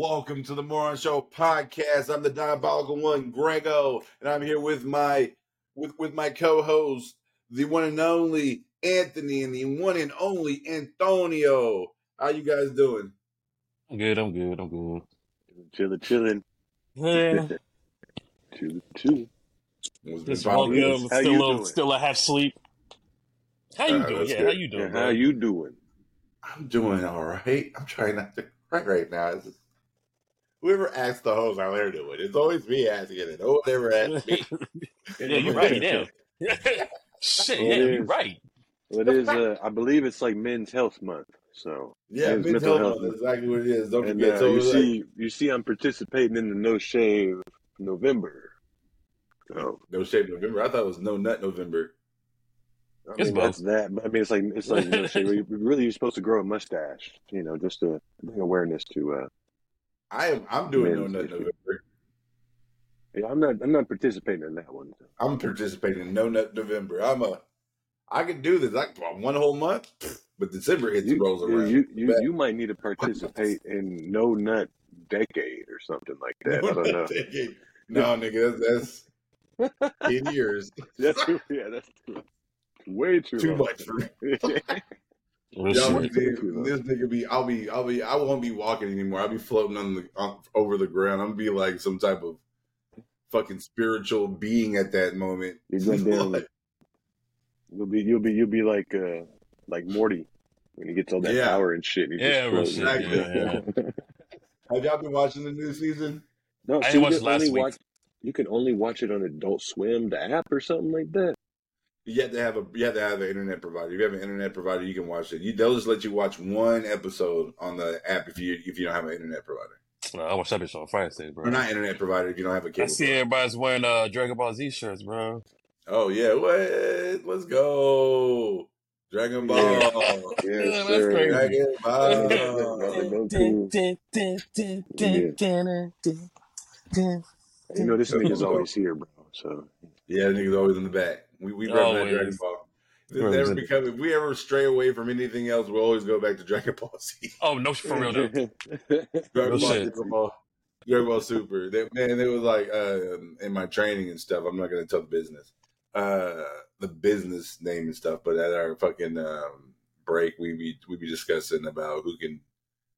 Welcome to the Moron Show podcast. I'm the diabolical one, Grego, and I'm here with my with with my co-host, the one and only Anthony, and the one and only Antonio. How you guys doing? I'm good. I'm good. I'm good. Chilling, chilling, Yeah, chilling, chilling. What's been just popping? How Still, you a, doing? still a half sleep. How you Uh, doing? Yeah, good. how you doing, And bro? how you doing? I'm doing all right. I'm trying not to cry right now. It's just- whoever asks the host how they're doing, it's always me asking it. No one ever asks me. yeah, you're right. Damn. Shit. Well, Yeah, you're right. Well, it is. Uh, I believe it's like Men's Health Month. So Yeah, Men's mental mental health. health That's exactly what it is. Don't and forget. uh, so you it's like- see, you see, I'm participating in the No Shave November. So no shave November. I thought it was no nut November. I It's mean, that's that. But I mean, it's like it's like no shave. You- Really, you're supposed to grow a mustache. You know, just to bring awareness to. uh I am. I'm doing no nut. November. Yeah, I'm not. I'm not participating in that one. I'm participating in No Nut November. I'm a. I can do this. I one whole month, but December hits You, rolls around. you, you, you might need to participate in No Nut Decade or something like that. I don't know. no, nigga, that's, that's ten years. That's yeah, that's too, way too, Too long. much for me. Real Y'all, shit. shit. nigga, this nigga be. I'll be. I'll be. I won't be walking anymore. I'll be floating on the on, over the ground. I'm gonna be like some type of fucking spiritual being at that moment. You goddamn- Like, You'll be you'll be you'll be like uh like Morty when he gets all that Yeah. power and shit. And Yeah, real just shit. floats. Exactly. Yeah, have y'all been watching the new season? no, I see, ain't you watched last week. watch you can only watch it on Adult Swim, the app or something like that. You have to have a you have to have an internet provider. If you have an internet provider, you can watch it. You, they'll just let you watch one episode on the app if you if you don't have an internet provider. No, I watched that bitch on Friday, bro. Or not internet provider if you don't have a cable. I see provider. everybody's wearing uh Dragon Ball Z shirts, bro. Oh yeah, what? Let's go, Dragon Ball. Yeah. Yeah, that's crazy. Dragon Ball. You know this nigga's always here, bro. So Yeah, the niggas always in the back. We we represent Always. Dragon Ball. If, Represent- become, if we ever stray away from anything else, we'll always go back to Dragon Ball Z. Oh no, for real though. Dragon Real Ball. Dragon Ball, Dragon Ball Super. They, man, it was like uh, in my training and stuff. I'm not gonna tell the business, uh, the business name and stuff. But at our fucking um, break, we be we be discussing about who can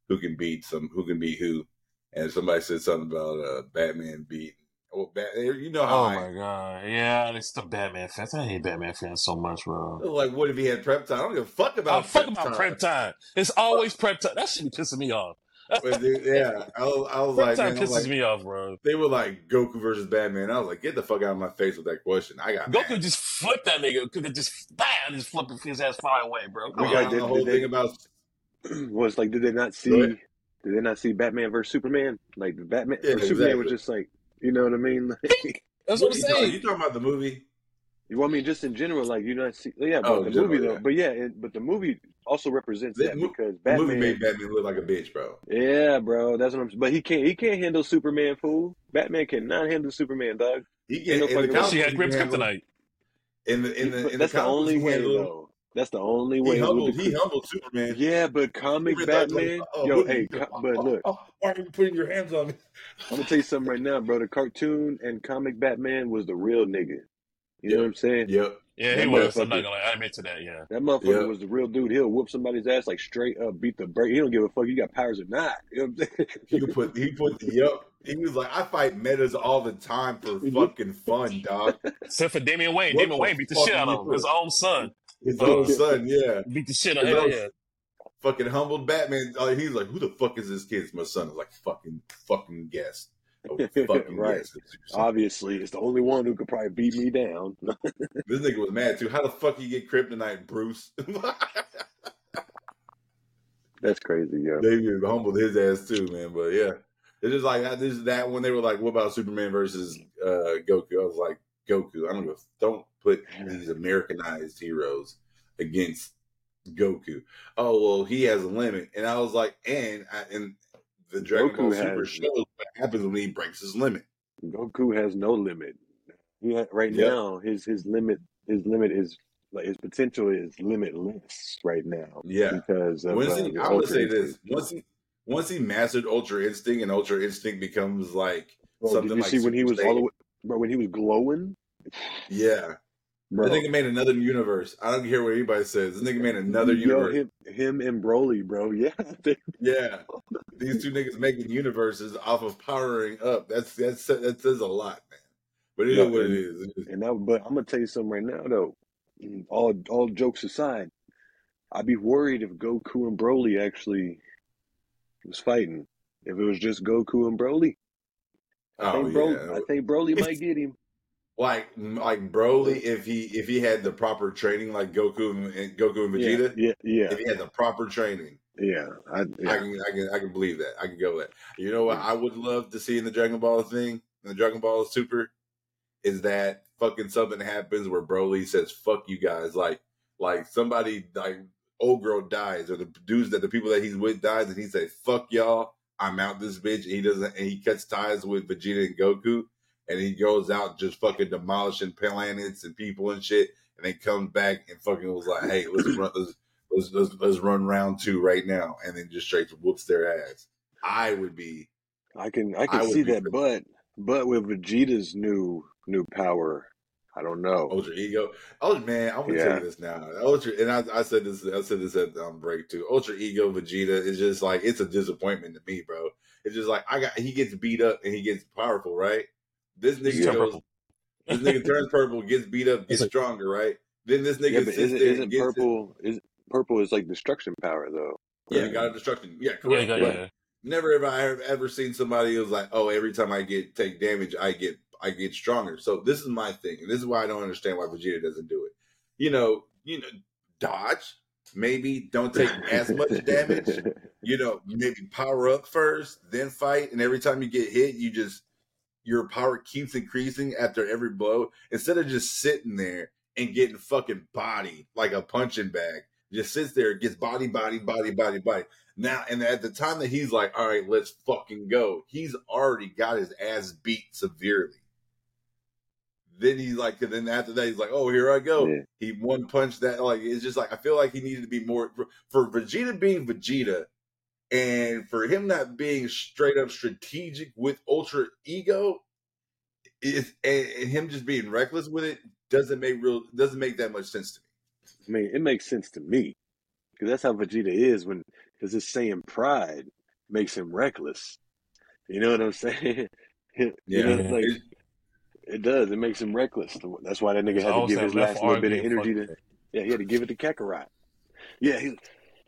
who can beat some who can beat who, and somebody said something about uh, Batman beat. Well, Bat, you know how Oh I my god. Yeah, it's the Batman fans. I hate Batman fans so much, bro. like. What if he had prep time? I don't give a fuck Oh, about fuck prep about time. prep time. It's always prep time. That shit be pissing me off. But dude, yeah, I was, I was Prep like, time man, pisses like, me off, bro. they were like Goku versus Batman. I was like, get the fuck out of my face with that question. I got Goku mad. just flipped that nigga. Could just bam, just flip his ass far away, bro. Come We Okay, got on. the whole did they- thing about was like, did they not see? Did they not see Batman versus Superman? Like the Batman, Yeah, or Superman was just like, you know what I mean? Like, That's what What I'm you, talking, saying. you talking about the movie? you want me just in general, like you not see? Yeah, but Oh, the general, movie though, yeah. but yeah, it, but the movie also represents The that mo- because The movie Batman. made Batman look like a bitch, bro. Yeah, bro, that's what I'm. But he can't. He can't handle Superman, fool. Batman cannot handle Superman, dog. He Ain't can no in the fucking way. comic She had he Grim's can handle kryptonite. in the in the in the that's the only way, handled though. That's the only way. with humbled he humbled Superman. Yeah, but comic Superman thought, like, Batman, oh, yo, hey, you doing? co- but look, Oh, why are you putting your hands on me? I'm gonna tell you something right now, bro. The cartoon and comic Batman was the real nigga. You know what I'm saying? Yep. Yeah, That he was. I'm not gonna lie. I admit to that. Yeah. That motherfucker Yeah. was the real dude. He'll whoop somebody's ass like straight up, beat the break. He don't give a fuck. You got powers or not. You know what I'm He saying? put he put yep. He was like, I fight metas all the time for fucking fun, dog. Except for Damian Wayne. What Damian Wayne beat the shit out of him. His own son. His own son, yeah. Beat the shit out of him. Fucking humbled Batman. Uh, he's like, "Who the fuck is this kid?" It's my son. I was like, "Fucking, fucking guess." Oh, fucking Right. Obviously, it's the only one who could probably beat me down. This nigga was mad too. How the fuck you get kryptonite, Bruce? That's crazy, yo. they humbled his ass too, man. But yeah, it's just like this is that when they were like, "What about Superman versus uh, Goku?" I was like, "Goku." I don't go. Don't put these Americanized heroes against Goku. Oh well, he has a limit, and I was like, and I, and the Dragon Goku Ball Super has- shows what happens when he breaks his limit. Goku has no limit. He ha- right Yep. now, his his limit his limit is like his potential is limitless right now. Yeah. because of Once uh, he, the I'm say this: once he once he mastered Ultra Instinct and Ultra Instinct becomes like Bro, something did you like see when he Super was all the way, bro? When he was glowing, Yeah, bro. this nigga made another universe. I don't care what anybody says. This nigga made another Yo, universe. him, him and Broly, bro. Yeah, Yeah, these two niggas making universes off of powering up. That's that's that says a lot, man. But it is No, what and- It is. and that, but I'm gonna tell you something right now, though. All all jokes aside, I'd be worried if Goku and Broly actually was fighting. If it was just Goku and Broly, Oh Broly, yeah, I think Broly might get him. like like Broly, if he if he had the proper training, like Goku and, Goku and Vegeta, yeah, yeah, if he had the proper training, yeah. I, I can I can I can believe that. I can go with that. You know what I would love to see in the Dragon Ball thing, in the Dragon Ball Super, is that fucking something happens where Broly says "fuck you guys," like like somebody like old girl dies or the dudes that the people that he's with dies, and he says "fuck y'all." I'm out this bitch. And he doesn't, and he cuts ties with Vegeta and Goku, and he goes out just fucking demolishing planets and people and shit, and then comes back and fucking was like, "Hey, let's run, let's let's let's, let's run round two right now," and then just straight whoops their ass. I would be I can I I can would see that, but but with Vegeta's new new power, I don't know. ultra ego. Oh man, I'm gonna Yeah. tell you this now. Ultra, and I, I said this. I said this at um, break too. Ultra ego Vegeta is just like it's a disappointment to me, bro. It's just like I got he gets beat up and he gets powerful, right? This nigga goes. purple. This nigga turns purple, gets beat up, gets stronger, right? Then this nigga Yeah, sits isn't, there isn't and gets his- purple is purple is like destruction power though. yeah, right? got a destruction. Yeah, Yeah, correct. yeah, but yeah. never have I ever, ever seen somebody who's like, oh, every time I get take damage, I get I get stronger. So this is my thing, and this is why I don't understand why Vegeta doesn't do it. You know, you know, dodge maybe don't take as much damage. You know, maybe power up first, then fight, and every time you get hit, you just your power keeps increasing after every blow instead of just sitting there and getting fucking body like a punching bag. Just sits there, gets body, body, body, body, body. Now, and at the time that he's like, all right, let's fucking go, he's already got his ass beat severely. Then he's like, and then after that, he's like, oh, here I go. Yeah. He one punch that, like, it's just like, I feel like he needed to be more, for, for Vegeta being Vegeta and for him not being straight up strategic with Ultra Ego, is and, and him just being reckless with it doesn't make real, doesn't make that much sense to me. I mean, it makes sense to me because that's how Vegeta is when because his saying pride makes him reckless. You know what I'm saying? you Yeah. know, Yeah. like It's- it does. It makes him reckless. That's why that nigga had to give his last little bit of energy to. Yeah, he had to give it to Kakarot. Yeah,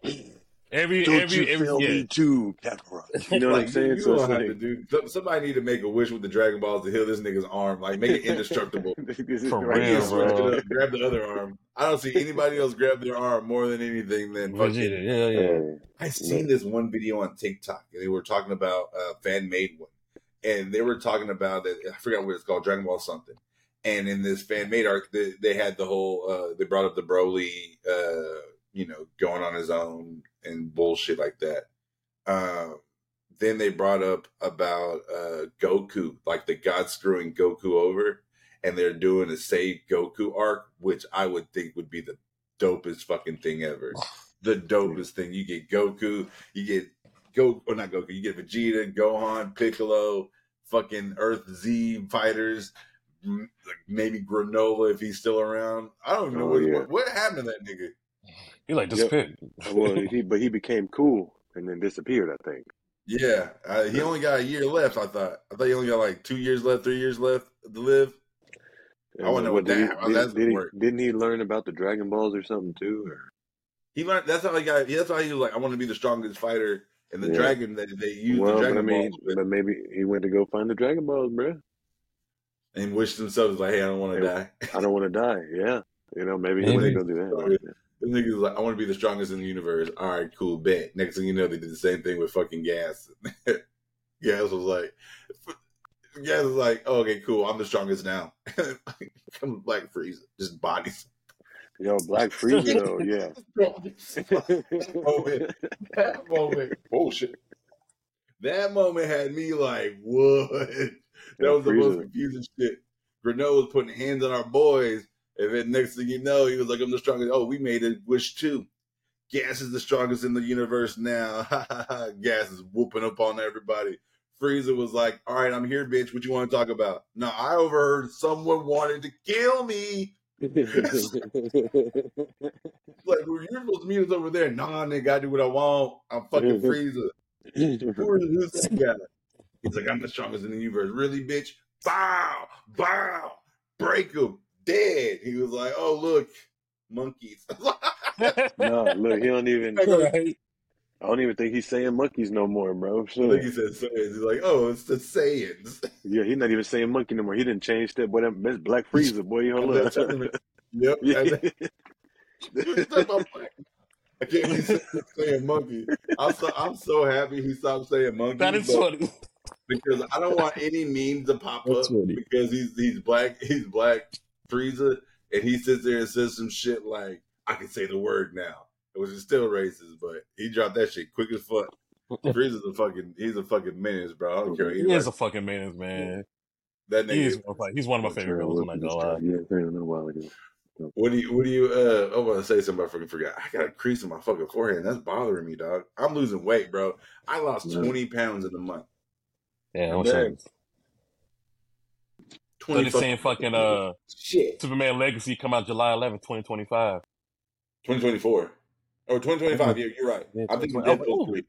he, Every don't every you every feel yeah. me too, Kakarot? You know what I'm saying? you So don't it's have to do. Somebody need to make a wish with the Dragon Balls to heal this nigga's arm, like make it indestructible. For right real, he now. switch bro. up, grab the other arm. I don't see anybody else grab their arm more than anything than fucking Vegeta, yeah, yeah. I seen this one video on TikTok, and they were talking about uh, a fan made one, and they were talking about it. I forgot what it's called, Dragon Ball something. And in this fan made arc, they, they had the whole. Uh, they brought up the Broly, uh, you know, going on his own and bullshit like that. Uh, then they brought up about uh, Goku, like the God screwing Goku over, and they're doing a save Goku arc, which I would think would be the dopest fucking thing ever. The dopest thing. You get Goku, you get Go or not Goku, you get Vegeta, Gohan, Piccolo, fucking Earth Z fighters, like maybe Granola if he's still around. I don't even know Oh, what, yeah. what what happened to that nigga. He like disappeared. well, he but he became cool and then disappeared. I think. Yeah, uh, he only got a year left. I thought. I thought he only got like two years left, three years left to live. I wonder what what did he- that- how did- that's did he- work. Didn't he learn about the Dragon Balls or something too? Or He learned. That's how he got. That's why he was like, I want to be the strongest fighter. And the Yeah. dragon that they used well, the but I Dragon mean, Balls with, but maybe he went to go find the Dragon Balls, bruh. and wished themselves like, hey, I don't want to die. I don't want to die. Yeah, you know, maybe he Maybe. went to go do that. Yeah. The nigga's like, I want to be the strongest in the universe. All right, cool, bet. Next thing you know, they did the same thing with fucking Gas. Gas was like, Gas was like, oh, okay, cool, I'm the strongest now. Come like Frieza, just bodies. Yo, Black Frieza though, yeah. that moment, that moment, bullshit. That moment had me like, what? That Yeah, was the most confusing shit. Granola was putting hands on our boys, and then next thing you know, he was like, I'm the strongest. Oh, we made a wish too. Gas is the strongest in the universe now. Gas is whooping up on everybody. Frieza was like, "All right, I'm here, bitch. What you want to talk about?" No, I overheard someone wanted to kill me. Like, well, you're supposed to meet us over there. Nah, nigga, I do what I want. I'm fucking Frieza. Who is who's that guy? He's like, I'm the strongest in the universe. Really, bitch? Bow, bow, break him, dead. He was like, oh look, monkeys. no, look, he don't even. right. I don't even think he's saying monkeys no more, bro. I think he said Saiyans. He's like, oh, it's the Saiyans. yeah, he's not even saying monkey no more. He didn't change that. Boy, that- that's Black Frieza, boy. Hold And that's- up. yep. Yeah. and that- He's talking about black. I can't believe he's saying monkey. I'm so I'm so happy he stopped saying monkey. That is funny. because I don't want any memes to pop That's up funny. because he's he's black he's black Frieza and he sits there and says some shit like I can say the word now, which is still racist, but he dropped that shit quick as fuck. Frieza is a fucking he's a fucking menace, bro. I don't care. what He is a fucking menace, man. that He is nigga. one he's one of my favorite villains. I'm not gonna lie. Yeah, a while ago. What do you what do you uh I want to say something I fucking forgot. I got a crease in my fucking forehead. That's bothering me, dog. I'm losing weight, bro. I lost Yeah. 20 pounds in a month. Yeah, I'm Dang. saying. 20 They're saying fucking uh shit. Superman Legacy come out July 11th, 2025. 2024 or 2025. Yeah, you're right. Yeah, I'm thinking Deadpool 3.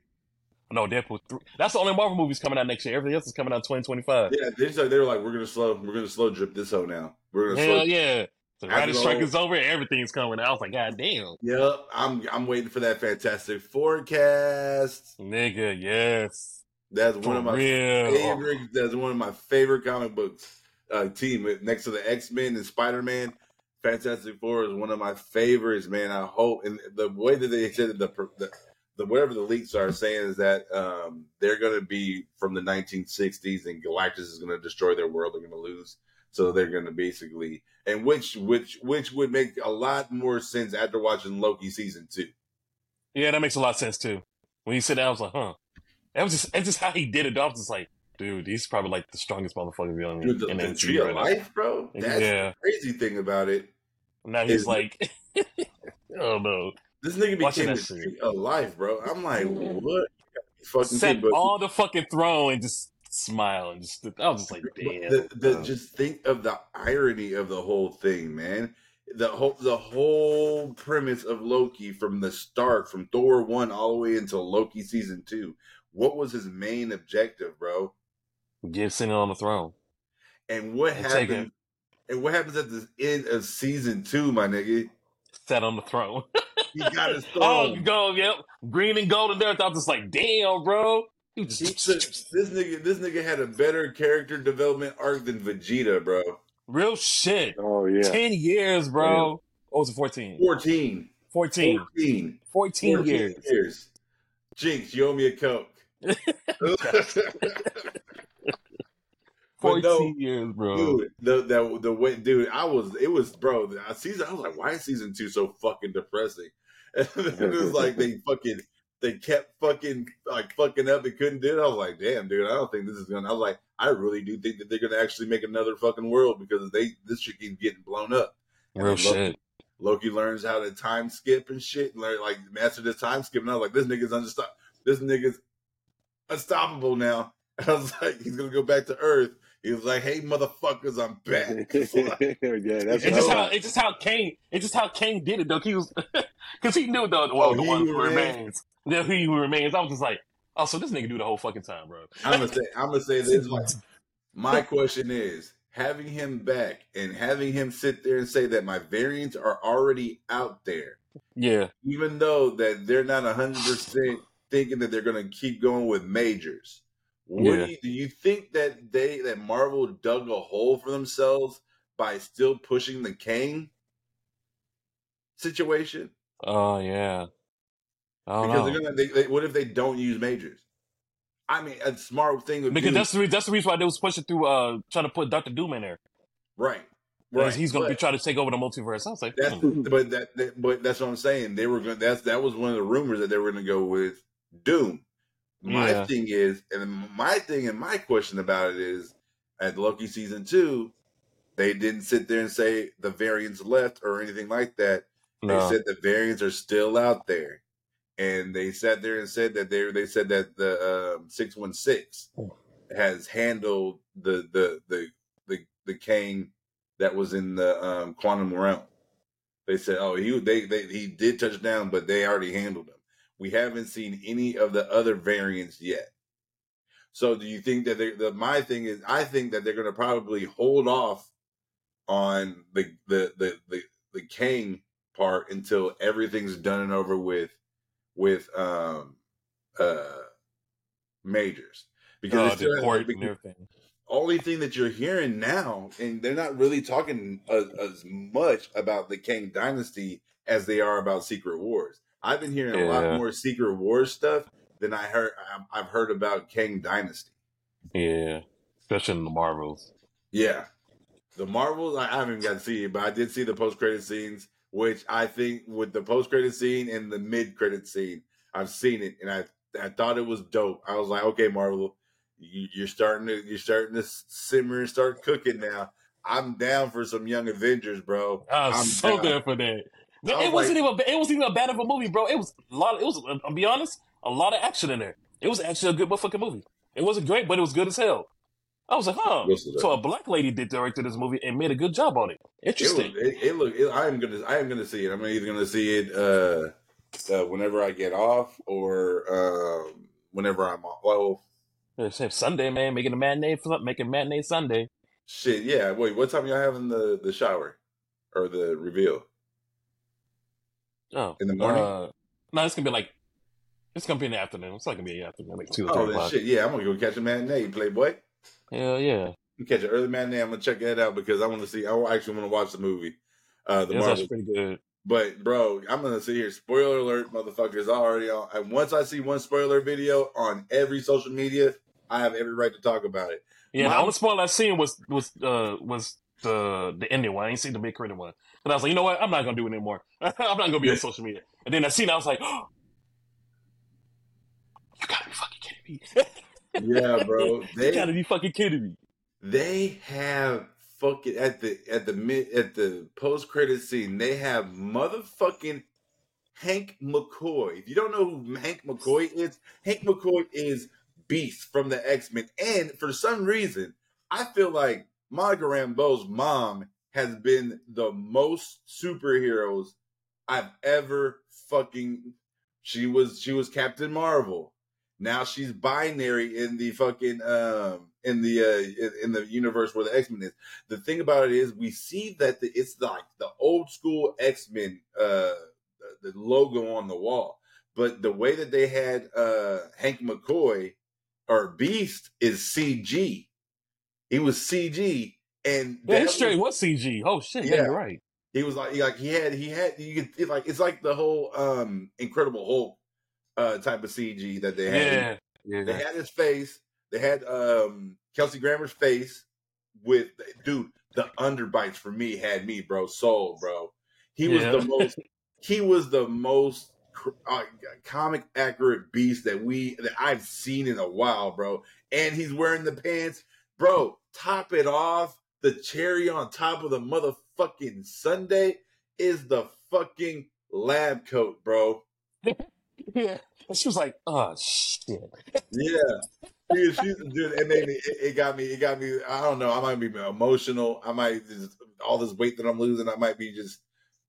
No, Deadpool 3. That's the only Marvel movies coming out next year. Everything else is coming out 2025. Yeah, they said they were like, we're gonna slow, we're gonna slow drip this hoe now. We're gonna Hell slow. yeah. The writer's strike is over. Everything's coming out. I was like, God damn. Yep, I'm I'm waiting for that fantastic forecast. Nigga, yes. That's one For of my real. favorite. That's one of my favorite comic books. Uh, team next to the X Men and Spider Man. Fantastic Four is one of my favorites, man. I hope and the way that they said it, the the, the whatever the leaks are saying is that um, they're going to be from the 1960s and Galactus is going to destroy their world. They're going to lose, so they're going to basically and which which which would make a lot more sense after watching Loki season two. Yeah, that makes a lot of sense too. When you said that, I was like, huh. That was just, that's just how he did it. I was just like, dude, he's probably like the strongest motherfucker villain Dude, the, in the MCU tree of right now. life, bro. That's Yeah. the crazy thing about it. Now he's Is- like, oh no. This nigga Watching became the that shit. tree of life, bro. I'm like, what? You gotta fucking Sat kidding, but, on the fucking throne and just smile and just, I was just like, damn. the, the, just think of the irony of the whole thing, man. The whole the whole premise of Loki from the start, from Thor one all the way until Loki season two. What was his main objective, bro? Get sitting on the throne. And what And take happens? And what happens at the end of season two, my nigga? Sat on the throne. He got his throne. oh, throne. go, yep. Green and gold golden there. I was just like, damn, bro. He He just, said- this nigga, this nigga had a better character development arc than Vegeta, bro. real shit. Oh yeah. 10 years, bro. What was it, 14? 14. 14. 14. 14 14 years. years. Jinx, you owe me a Coke. 14 no, years, bro. Dude, the, the the way, dude, I was, it was, bro. The season, I was like, why is season two so fucking depressing? And it was like they fucking, they kept fucking like fucking up and couldn't do it. I was like, damn, dude, I don't think this is gonna. I was like, I really do think that they're gonna actually make another fucking world because they this shit keeps getting blown up. And Real Loki- shit. Loki learns how to time skip and shit, and learn like master the time skip. And I was like, this nigga's unstop. This nigga's unstoppable now. And I was like, he's gonna go back to Earth. He was like, hey motherfuckers, I'm back. yeah, that's It's just how it's just how Kang it's just how Kang did it though. He was because he knew the well Oh, the one who who remains. remains. The he who remains. I was just like, oh, so this nigga do the whole fucking time, bro. I'm gonna say, I'm gonna say this. Like, my question is, having him back and having him sit there and say that my variants are already out there, Yeah, even though that they're not hundred percent thinking that they're gonna keep going with Majors. What Yeah. do, you, do you think that they that Marvel dug a hole for themselves by still pushing the Kang situation? oh yeah. I don't Because know. they're gonna. They, they, what if they don't use Majors? I mean, a smart thing would Because be that's the re- that's the reason why they was pushing through uh trying to put Doctor Doom in there. right. Right. He's gonna be trying to take over the multiverse. I was like, That's hmm. but that, that but that's what I'm saying. They were going that's that was one of the rumors that they were going to go with Doom. My Yeah. thing is, and my thing and my question about it is, at Loki season two, they didn't sit there and say the variants left or anything like that. no. They said the variants are still out there. and they sat there and said that they they said that the um, six one six has handled the the the the the Kang that was in the um, quantum realm. They said, "Oh, he they, they he did touch down, but they already handled him." We haven't seen any of the other variants yet. So, do you think that they, the my thing is? I think that they're going to probably hold off on the the the the, the Kang part until everything's done and over with with um uh Majors because it's still- the because- only thing that you're hearing now, and they're not really talking as, as much about the Kang Dynasty as they are about Secret Wars. I've been hearing a Yeah. lot more Secret Wars stuff than I heard. I've- I've heard about Kang Dynasty. Yeah, especially in the Marvels. Yeah, the Marvels. I haven't even got to see it, but I did see the post credit scenes, which I think with the post credit scene and the mid credit scene, I've seen it, and I I thought it was dope. I was like, okay, Marvel, you, you're starting to you're starting to simmer and start cooking now. I'm down for some Young Avengers, bro. I was I'm so down. there for that. It was wasn't even it wasn't even a bad of a movie, bro. It was a lot. Of, It was. I'll be honest, a lot of action in there. It was actually a good motherfucking movie. It wasn't great, but it was good as hell. I was like, huh. So a black lady did directed this movie and made a good job on it. It Interesting. it, it look. It, I am gonna. I am gonna see it. I'm either gonna see it uh, uh whenever I get off or um whenever I'm off. Well, same Sunday, man, making a matinee, making matinee Sunday. shit. Yeah. Wait. What time y'all having the the shower or the reveal? Oh, In the morning? Uh, no, it's gonna be like it's gonna be in the afternoon. It's not gonna be in the afternoon, like two Oh, three then o'clock. shit. Yeah, I'm gonna go catch a matinee, Playboy. Hell yeah, You catch an early matinee. I'm gonna check that out because I want to see. I actually want to watch the movie, uh, the was Marvel. pretty good. But bro, I'm gonna sit here. Spoiler alert, motherfuckers! I Already on. And once I see one spoiler video on every social media, I have every right to talk about it. Yeah, the only spoiler I seen was was uh was the the ending one. I ain't seen the big credit one. And I was like, you know what? I'm not gonna do it anymore. I'm not gonna be on social media. And then I seen, it, I was like, oh, you gotta be fucking kidding me. Yeah, bro. you They gotta be fucking kidding me. they have fucking at the at the mid at the post credit scene. They have motherfucking Hank McCoy. If you don't know who Hank McCoy is, Hank McCoy is Beast from the X Men. And for some reason, I feel like Monica Rambeau's mom has been the most superheroes I've ever fucking. She was she was Captain Marvel. Now she's binary in the fucking um in the uh in, the universe where the X Men is. The thing about it is we see that the, it's like the old school X Men uh the logo on the wall, but the way that they had uh Hank McCoy or Beast is CG. He was CG, and Yeah, that straight was- CG. Oh shit, yeah, Yeah. you're right. he was like, like he had, he had, you could like it's like the whole um Incredible Hulk uh type of CG that they had. Yeah, They had his face. They had um Kelsey Grammer's face with dude. The underbites for me had me, bro. Soul, bro. He was Yeah. the most. He was the most uh, comic accurate beast that we that I've seen in a while, bro. And he's wearing the pants, bro. Top it off. The cherry on top of the motherfucking Sunday is the fucking lab coat, bro. yeah. She was like, oh shit. Yeah. Dude, she's dude, it made me it, it got me it got me I don't know, I might be emotional. I might just all this weight that I'm losing, I might be just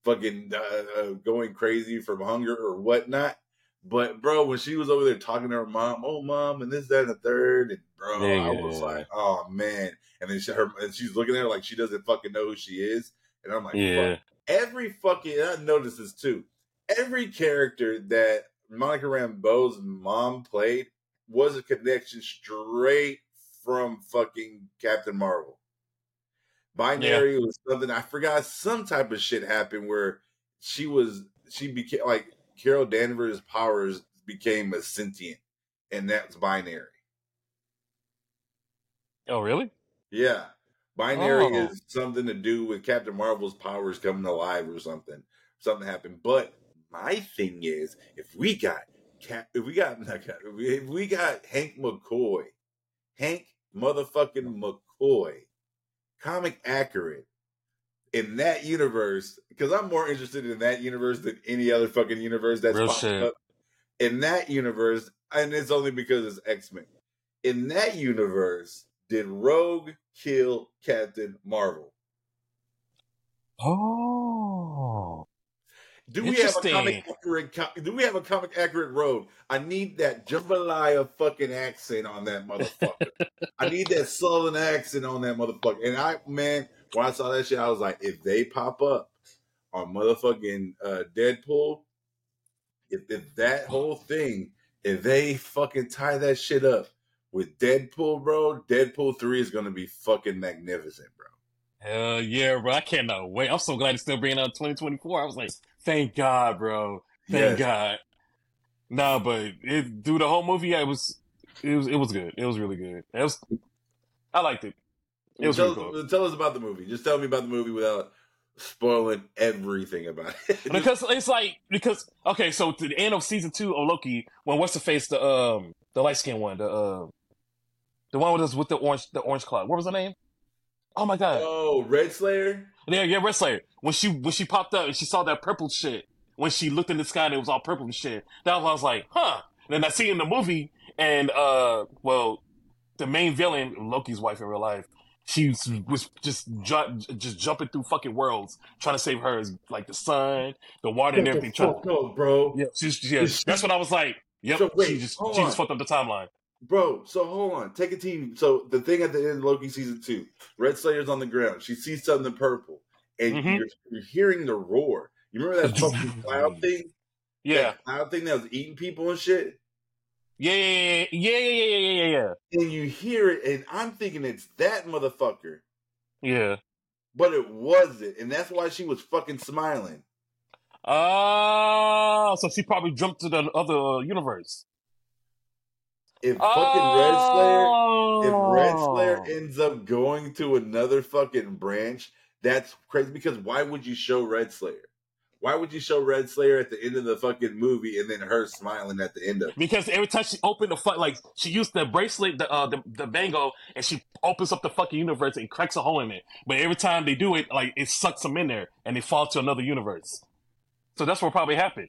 fucking uh, uh, going crazy from hunger or whatnot. But bro, when she was over there talking to her mom, oh mom, and this, that, and the third, and bro, I was Yeah. like, oh man. And then she, her, and she's looking at her like she doesn't fucking know who she is. And I'm like, Yeah. fuck. Every fucking, and I noticed this too. Every character that Monica Rambeau's mom played was a connection straight from fucking Captain Marvel. Binary was something I forgot. Some type of shit happened where she was she became like Carol Danvers' powers became a sentient, and that's binary. Oh really? Yeah, binary Oh. is something to do with Captain Marvel's powers coming alive or something. Something happened. But my thing is, if we got Cap, if we got not Cap- if we- if we got Hank McCoy, Hank motherfucking McCoy, comic accurate in that universe, because I'm more interested in that universe than any other fucking universe that's Real shit. up. in that universe, and it's only because it's X Men. In that universe, did Rogue kill Captain Marvel? Oh, Do we have a comic accurate? Do we have a comic accurate Rogue? I need that jambalaya fucking accent on that motherfucker. I need that southern accent on that motherfucker. And I, man, when I saw that shit, I was like, if they pop up on motherfucking uh, Deadpool, if, if that whole thing, if they fucking tie that shit up with Deadpool, bro, Deadpool three is gonna be fucking magnificent, bro. hell yeah, bro! I cannot wait. I'm so glad it's still bringing out 2024. I was like, thank God, bro. Thank Yes. God. Nah, but it, through the whole movie, yeah, it was, it was, it was good. It was really good. It was, I liked it. It was tell, cool. tell us about the movie. Just tell me about the movie without spoiling everything about it. because it's like because okay, so to the end of season two of Loki, when what's the face the um the light skinned one, the uh the one with us with the orange the orange cloud. What was her name? Oh my god. oh, Renslayer. Yeah, yeah, Renslayer. When she when she popped up and she saw that purple shit, when she looked in the sky and it was all purple and shit, that was I was like, huh. And then I see in the movie and uh well, the main villain, Loki's wife in real life, she was, just ju- just jumping through fucking worlds trying to save her, like the sun, the water, and everything. Trying, bro. yeah, she's, yeah, she- that's what I was like. Yep, So wait, she just she just fucked up the timeline. Bro, so hold on. Take a team. So the thing at the end of Loki season two, Renslayer's on the ground. She sees something purple, and Mhm. you're, you're hearing the roar. You remember that fucking cloud thing? Yeah, That cloud thing that was eating people and shit? Yeah, yeah, yeah, yeah, yeah, yeah, yeah. And you hear it, and I'm thinking it's that motherfucker. Yeah. But it wasn't, and that's why she was fucking smiling. Oh, so she probably jumped to the other universe. If fucking oh. Renslayer, if Renslayer ah. ends up going to another fucking branch, that's crazy. Because why would you show Renslayer? Why would you show Renslayer at the end of the fucking movie and then her smiling at the end of it? Because every time she opened the fuck, like she used the bracelet, the uh, the the bango, and she opens up the fucking universe and cracks a hole in it. But every time they do it, like it sucks them in there, and they fall to another universe. So that's what probably happened.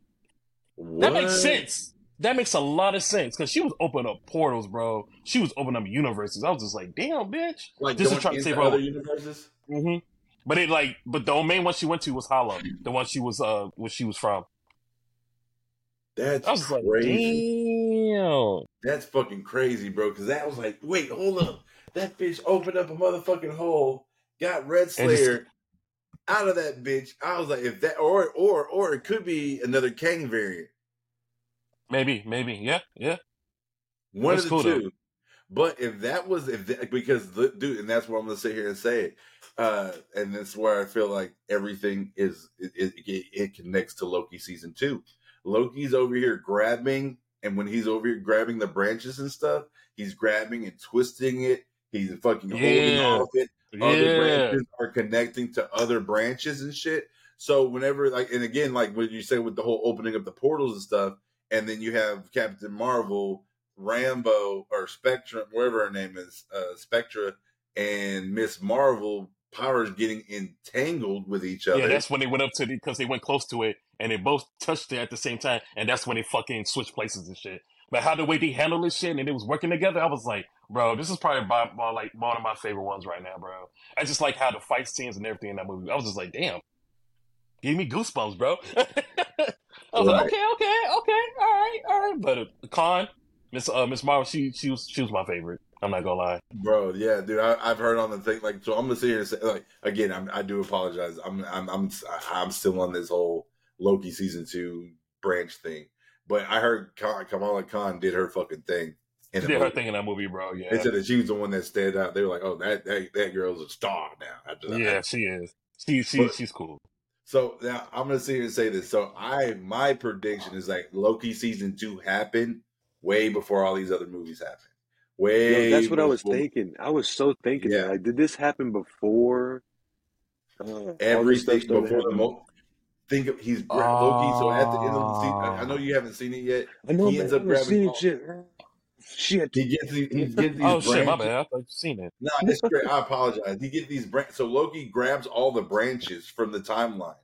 That makes sense. That makes a lot of sense because she was opening up portals, bro. She was opening up universes. I was just like, damn, bitch. Like This is trying to save her other universes? hmm But it like, but the main one she went to was Hala, the one she was uh, where she was from. That's I was like, crazy. damn. That's fucking crazy, bro. Because that was like, wait, hold up. That bitch opened up a motherfucking hole, got Red And just- Slayer out of that bitch. I was like, if that, or or or it could be another Kang variant. Maybe, maybe, yeah, yeah. One That's of the cool, though. two. But if that was if that, because the dude, and that's what I'm gonna sit here and say it, uh, and that's where I feel like everything is it, it, it, connects to Loki season two. Loki's over here grabbing, and when he's over here grabbing the branches and stuff, he's grabbing and twisting it. He's fucking holding Yeah. off it. Other Yeah, branches are connecting to other branches and shit. So whenever like, and again, like when you say with the whole opening up the portals and stuff, and then you have Captain Marvel, Rambeau, or Spectrum, whatever her name is, uh, Spectra, and Miss Marvel powers getting entangled with each other. yeah. That's when they went up to the because they went close to it and they both touched it at the same time, and that's when they fucking switched places and shit. But how the way they handled this shit and it was working together, I was like, bro, this is probably by, by, like one of my favorite ones right now, bro. I just like how the fight scenes and everything in that movie. I was just like, damn, gave me goosebumps, bro. I was like, okay, okay, okay, all right, all right. But uh, Con, Miss uh, Miss Marvel, she she was she was my favorite. I'm not gonna lie. Bro, yeah, dude, I, I've heard on the thing like so. I'm gonna sit here and say like again. I'm, I do apologize. I'm I'm I'm I'm still on this whole Loki season two branch thing, but I heard Kamala Khan did her fucking thing. In She did her thing in that movie, bro. Yeah, They said that she was the one that stood out. They were like, "Oh, that that, that girl's a star now." After that, yeah, she is. She she But- she's cool. So now I'm gonna sit here and say this. So I my prediction is like Loki season two happened way before all these other movies happened. Way Yo, that's what I was thinking. I was so thinking Yeah. that. Like, did this happen before? Uh, all Everything before the happening? mo- think of he's gra- Loki. So at the end of the season, I, I know you haven't seen it yet. I know, he man. ends I up haven't grabbing seen all- shit. Shit. He gets these, he gets these Oh shit, my bad. I thought you seen it. No, it's great. I apologize. He get these branches. So Loki grabs all the branches from the timeline,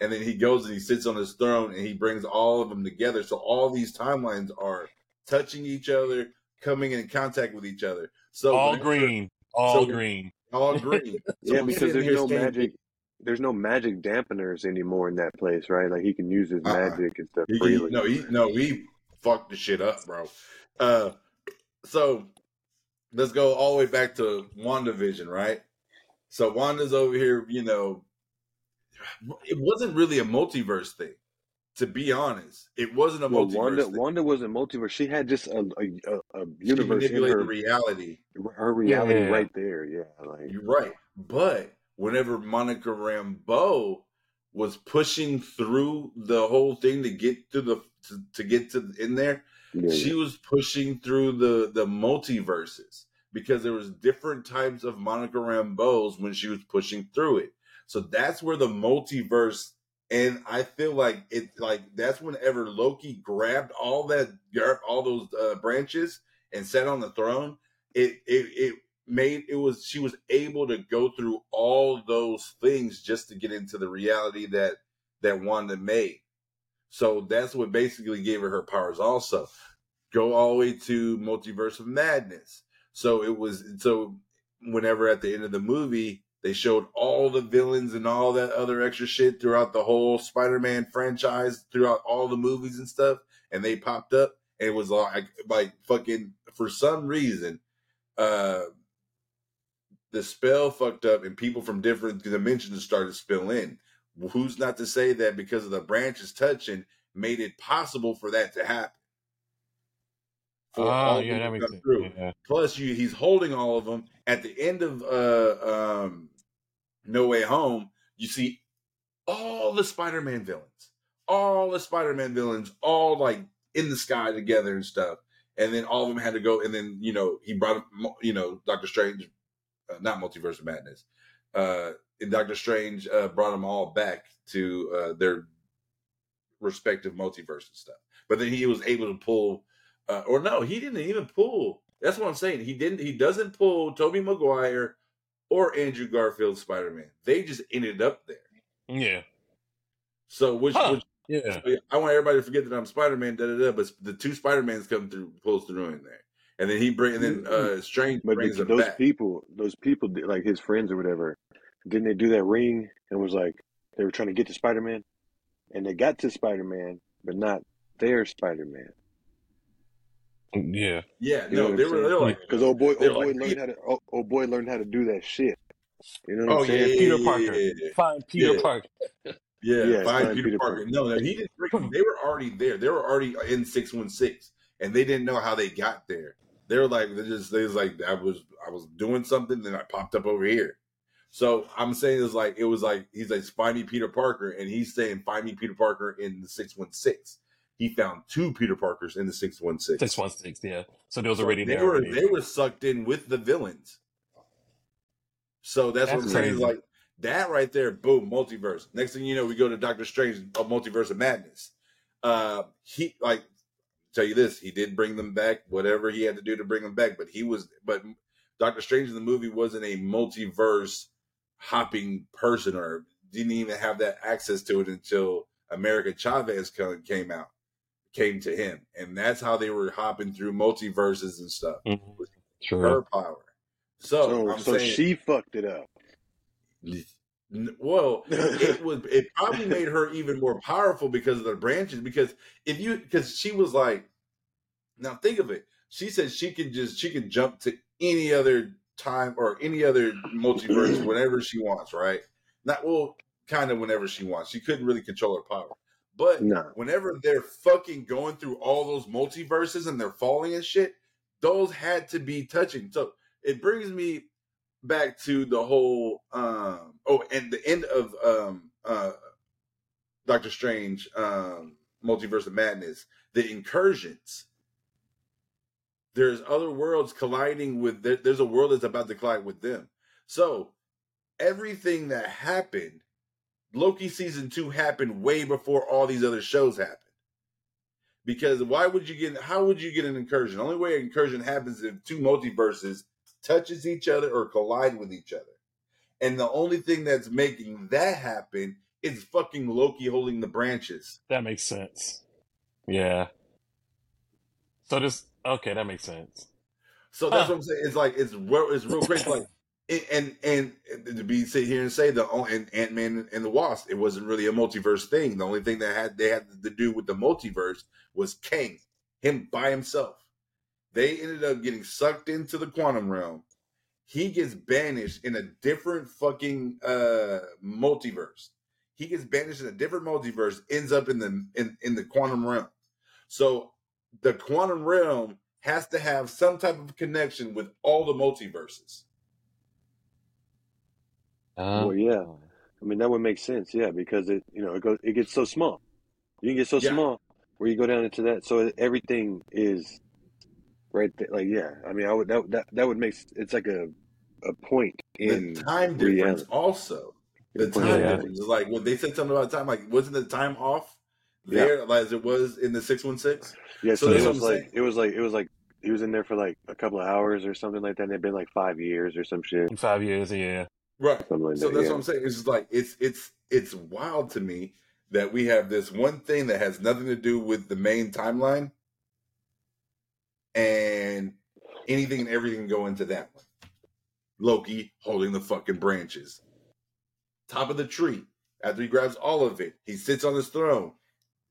and then he goes and he sits on his throne and he brings all of them together. So all these timelines are touching each other, coming in contact with each other. So all whenever- green, all so- green. all green. So yeah, because there's no saying, magic. There's no magic dampeners anymore in that place, right? Like he can use his Uh-uh. magic and stuff He, he, freely. no, he no, he fucked the shit up, bro. Uh, so let's go all the way back to WandaVision, right? So Wanda's over here, you know. It wasn't really a multiverse thing, to be honest. It wasn't a well, multiverse Wanda, thing. Wanda wasn't multiverse. She had just a a, a, a She universe in her reality. her reality Yeah. right there. Yeah, like You're right. But whenever Monica Rambeau was pushing through the whole thing to get to the to, to get to in there, yeah, she was pushing through the the multiverses because there was different types of Monica Rambeaus when she was pushing through it. So that's where the multiverse and I feel like it like that's whenever Loki grabbed all that all those uh, branches and sat on the throne. It it it made it was she was able to go through all those things just to get into the reality that that Wanda made. So that's what basically gave her her powers. Also, go all the way to Multiverse of Madness. So it was so whenever at the end of the movie they showed all the villains and all that other extra shit throughout the whole Spider-Man franchise, throughout all the movies and stuff, and they popped up. And it was like like fucking for some reason, uh the spell fucked up and people from different dimensions started to spill in. Who's not to say that because of the branches touching made it possible for that to happen? For Oh, all yeah, that makes sense. Yeah. Plus, you he's holding all of them. At the end of uh, um, No Way Home, you see all the Spider-Man villains, all the Spider-Man villains, all like in the sky together and stuff. And then all of them had to go. And then you know he brought you know Doctor Strange, uh, not Multiverse of Madness. Uh, and Doctor Strange uh, brought them all back to uh, their respective multiverse and stuff. But then he was able to pull, uh, or no, he didn't even pull. That's what I'm saying. He didn't. He doesn't pull Tobey Maguire or Andrew Garfield Spider Man. They just ended up there. Yeah. So which, Huh. which Yeah. I want everybody to forget that I'm Spider Man. Da da da. But the two Spider Mans come through, pulls through in there, and then he bring, and then uh, Strange but brings the, them those back. people, those people, like his friends or whatever, didn't they do that ring and was like they were trying to get to Spider Man, and they got to Spider Man, but not their Spider Man. Yeah. Yeah, You know no, what they I'm were. saying? They're like, Because old boy, they're old boy like, learned how to, old, old boy learned how to do that shit. You know what oh I'm yeah, saying? yeah, Peter yeah, Parker. yeah, yeah. Find Peter Yeah. Parker. Yeah, Yeah, find find Peter, Peter Parker. Parker. No, no, he didn't. Bring, they were already there. They were already in six one six, and they didn't know how they got there. They were like, they just, they was like, I was, I was doing something, then I popped up over here. So I'm saying it's like it was like he's like find me Peter Parker, and he's saying find me Peter Parker in the six one six. He found two Peter Parkers in the six one six. Six one six. Yeah. So they was already they there. were already. they were sucked in with the villains. So that's, what I'm saying. Like that right there. Boom, multiverse. Next thing you know, we go to Doctor Strange, a multiverse of madness. Uh, he like tell you this. He did bring them back. Whatever he had to do to bring them back, but he was but Doctor Strange in the movie wasn't a multiverse hopping person or didn't even have that access to it until America Chavez came out, came to him, and that's how they were hopping through multiverses and stuff. Mhm. True. Her power. So, So, I'm so saying, she fucked it up. Well, it was it probably made her even more powerful because of the branches. Because if you because she was like, now think of it. She said she can just she can jump to any other time or any other multiverse whenever she wants, right? Not well, kind of whenever she wants. She couldn't really control her power, but Nah. whenever they're fucking going through all those multiverses and they're falling and shit, those had to be touching. So it brings me back to the whole um oh and the end of um uh Doctor Strange um Multiverse of Madness, the incursions. There's other worlds colliding with there's a world that's about to collide with them. So everything that happened, Loki season two happened way before all these other shows happened. Because why would you get how would you get an incursion? The only way an incursion happens is if two multiverses touches each other or collide with each other. And the only thing that's making that happen is fucking Loki holding the branches. That makes sense. Yeah. So this okay, that makes sense. So that's Huh. what I'm saying. It's like it's real, it's real crazy. Like and and, and to be sit here and say the and Ant Man and the Wasp, it wasn't really a multiverse thing. The only thing that had they had to do with the multiverse was Kang, him by himself. They ended up getting sucked into the quantum realm. He gets banished in a different fucking uh multiverse. He gets banished in a different multiverse, ends up in the in, in the quantum realm. So the quantum realm has to have some type of connection with all the multiverses. Uh, Well, yeah. I mean, that would make sense. Yeah, because it, you know, it goes, it gets so small. You can get so Yeah. small where you go down into that. So everything is right there. Like, yeah. I mean, I would that that that would make it's like a a point in the time difference also. The time in Yeah. difference is like when they said something about time, like wasn't the time off Yeah. there as it was in the six one six? Yeah, So so, it was like saying. it was like it was like he was in there for like a couple of hours or something like that. And it'd been like five years or some shit, five years, yeah. Right. like So that. that's Yeah, what I'm saying. It's just like it's it's it's wild to me that we have this one thing that has nothing to do with the main timeline, and anything and everything go into that one. Loki holding the fucking branches, top of the tree. After he grabs all of it, he sits on his throne.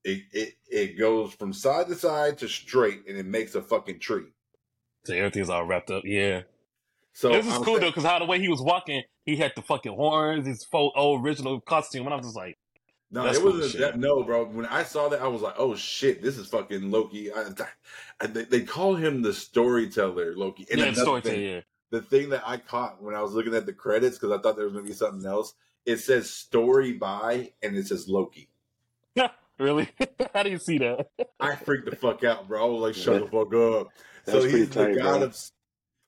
It it it goes from side to side to straight, and it makes a fucking tree. So everything's all wrapped up. Yeah. So this is I'm cool saying- though, because how the way he was walking, he had the fucking horns, his full old original costume, and I was just like, No, That's it cool wasn't that. No, bro. When I saw that, I was like, "Oh shit, this is fucking Loki." I, I, they, they call him the storyteller, Loki. And yeah, another storyteller, thing, yeah. the thing that I caught when I was looking at the credits because I thought there was going to be something else. It says "story by" and it says Loki. really? how do you see that? I freaked the fuck out, bro. I was like, "Shut the fuck up." That's so pretty he's the god bro. of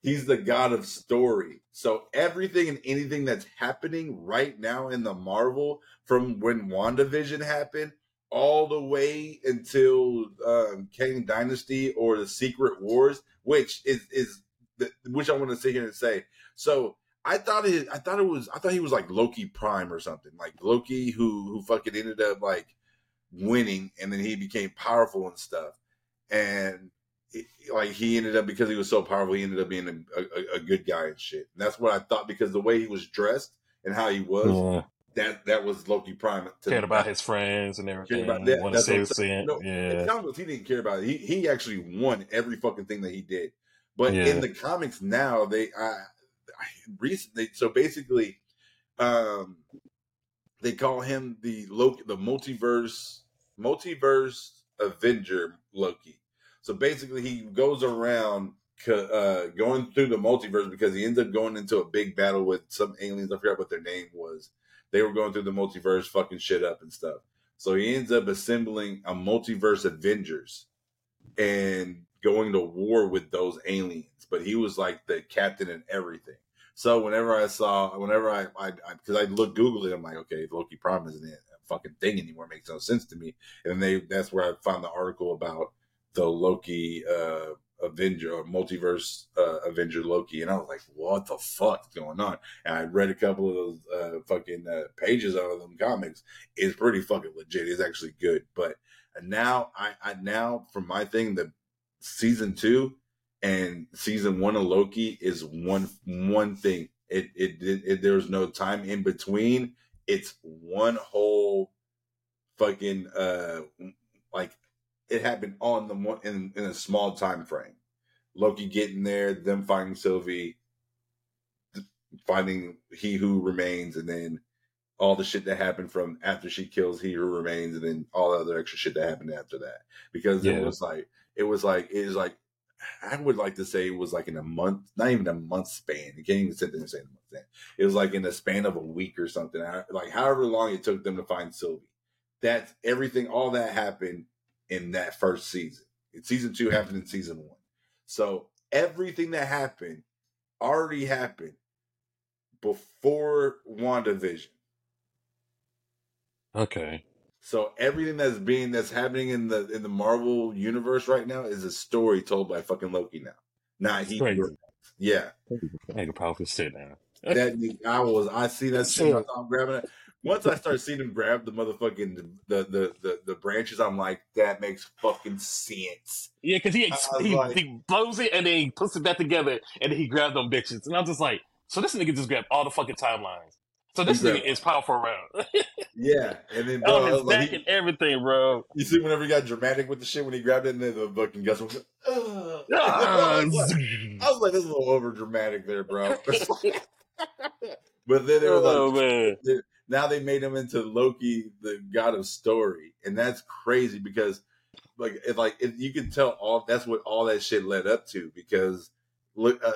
he's the god of story. So everything and anything that's happening right now in the Marvel from when WandaVision happened all the way until um, Kang Dynasty or the Secret Wars, which is is the, which I want to sit here and say. So I thought it I thought it was I thought he was like Loki Prime or something like Loki who who fucking ended up like winning and then he became powerful and stuff and like he ended up because he was so powerful, he ended up being a, a, a good guy and shit. And that's what I thought because the way he was dressed and how he was, that that was Loki Prime. To Cared about his friends and everything. about that. Want to That's what save I'm his saying. sin. No, Yeah. comics he didn't care about it. He he actually won every fucking thing that he did. But Yeah. in the comics now, they I, I recently so basically, um, they call him the Loki, the multiverse multiverse Avenger Loki. So basically, he goes around uh, going through the multiverse because he ends up going into a big battle with some aliens. I forgot what their name was. They were going through the multiverse, fucking shit up and stuff. So he ends up assembling a multiverse Avengers and going to war with those aliens. But he was like the captain and everything. So whenever I saw, whenever I, I, because I, looked Google it, I'm like, okay, Loki Prime isn't a fucking thing anymore. It makes no sense to me. And they, that's where I found the article about the Loki uh, Avenger or multiverse uh, Avenger Loki, and I was like, what the fuck is going on? And I read a couple of those uh, fucking uh, pages out of them comics. It's pretty fucking legit. It's actually good. But now I, I now from my thing, the season two and season one of Loki is one one thing. It it, it, it there's no time in between. It's one whole fucking uh like it happened on the one in, in a small time frame. Loki getting there, them finding Sylvie, finding he who remains, and then all the shit that happened from after she kills he who remains, and then all the other extra shit that happened after that. Because Yeah. it was like it was like it was like I would like to say it was like in a month, not even a month span. You can't even sit there and say a month span. It was like in the span of a week or something. I- Like however long it took them to find Sylvie. That's everything. All that happened in that first season. And season two happened in season one. So everything that happened already happened before WandaVision. Okay. So everything that's being that's happening in the in the Marvel universe right now is a story told by fucking Loki now. Not he. Yeah. Ain't a powerful shit now. that I was I see that shit. I him grabbing it. Once I start seeing him grab the motherfucking the the the, the branches, I'm like, that makes fucking sense. Yeah, because he, he like- he blows it and then he puts it back together and then he grabs them bitches. And I'm just like, so this nigga just grabbed all the fucking timelines. So this He nigga is powerful around. Yeah, and then bro, his was like, back he- and everything, bro. you see, whenever he got dramatic with the shit when he grabbed it, and then the fucking Gus was, "Ugh." Ah, I was like, I was like, this is a little over dramatic there, bro. but then it was like, oh man. Now they made him into Loki, the god of story, and that's crazy because, like, if like if you can tell all that's what all that shit led up to because look, uh,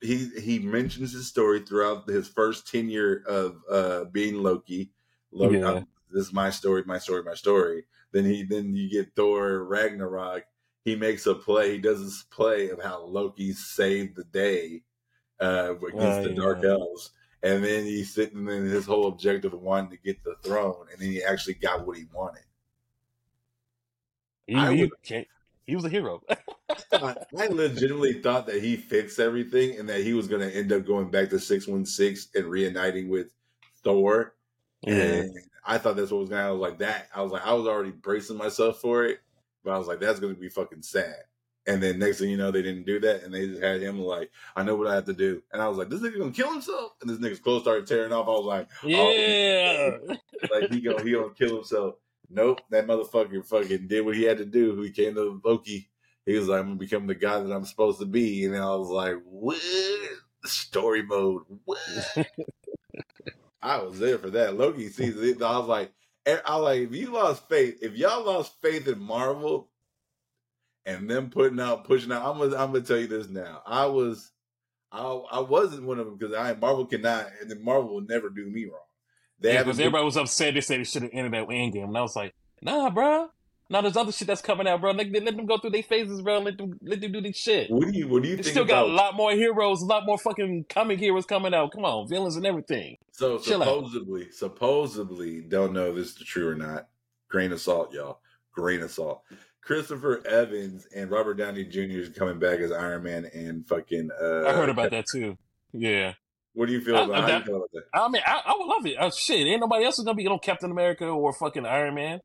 he he mentions his story throughout his first tenure of uh being Loki. Loki, Yeah. uh, this is my story, my story, my story. Then he then you get Thor Ragnarok. He makes a play. He does this play of how Loki saved the day uh, against Oh, the yeah. Dark Elves. And then he's sitting in his whole objective of wanting to get the throne, and then he actually got what he wanted. He, I would- he was a hero. I, I legitimately thought that he fixed everything and that he was going to end up going back to 616 and reuniting with Thor. And I thought that's what was going to happen. I was like, that. I was like, I was already bracing myself for it, but I was like, that's going to be fucking sad. And then next thing you know, they didn't do that, and they just had him like, I know what I have to do. And I was like, this nigga gonna kill himself. And this nigga's clothes started tearing off. I was like, oh, Yeah. like he gonna he gonna kill himself. Nope, that motherfucker fucking did what he had to do. He came to Loki. He was like, I'm gonna become the guy that I'm supposed to be. And then I was like, what? Story mode. What? I was there for that. Loki sees it. I was like, I was like, if you lost faith, if y'all lost faith in Marvel and them putting out, pushing out, I'm gonna, I'm gonna tell you this now. I was, I, I wasn't one of them because I Marvel cannot, and then Marvel will never do me wrong. They Yeah, because everybody was upset. They said it should have ended at Endgame, and I was like, Nah, bro. Now there's other shit that's coming out, bro. Let, let them go through their phases, bro. Let them let them do this shit. What do you what do you They think still got about a lot more heroes, a lot more fucking comic heroes coming out. Come on, villains and everything. so Chill out. supposedly supposedly don't know if this is true or not. Grain of salt, y'all. Grain of salt. Christopher Evans and Robert Downey Jr. is coming back as Iron Man and fucking. Uh, I heard about that too. Yeah, What do you feel I- about? I- how you that- feel about that? I mean, I, I would love it. Uh, shit, ain't nobody else is gonna be no Captain America or fucking Iron Man.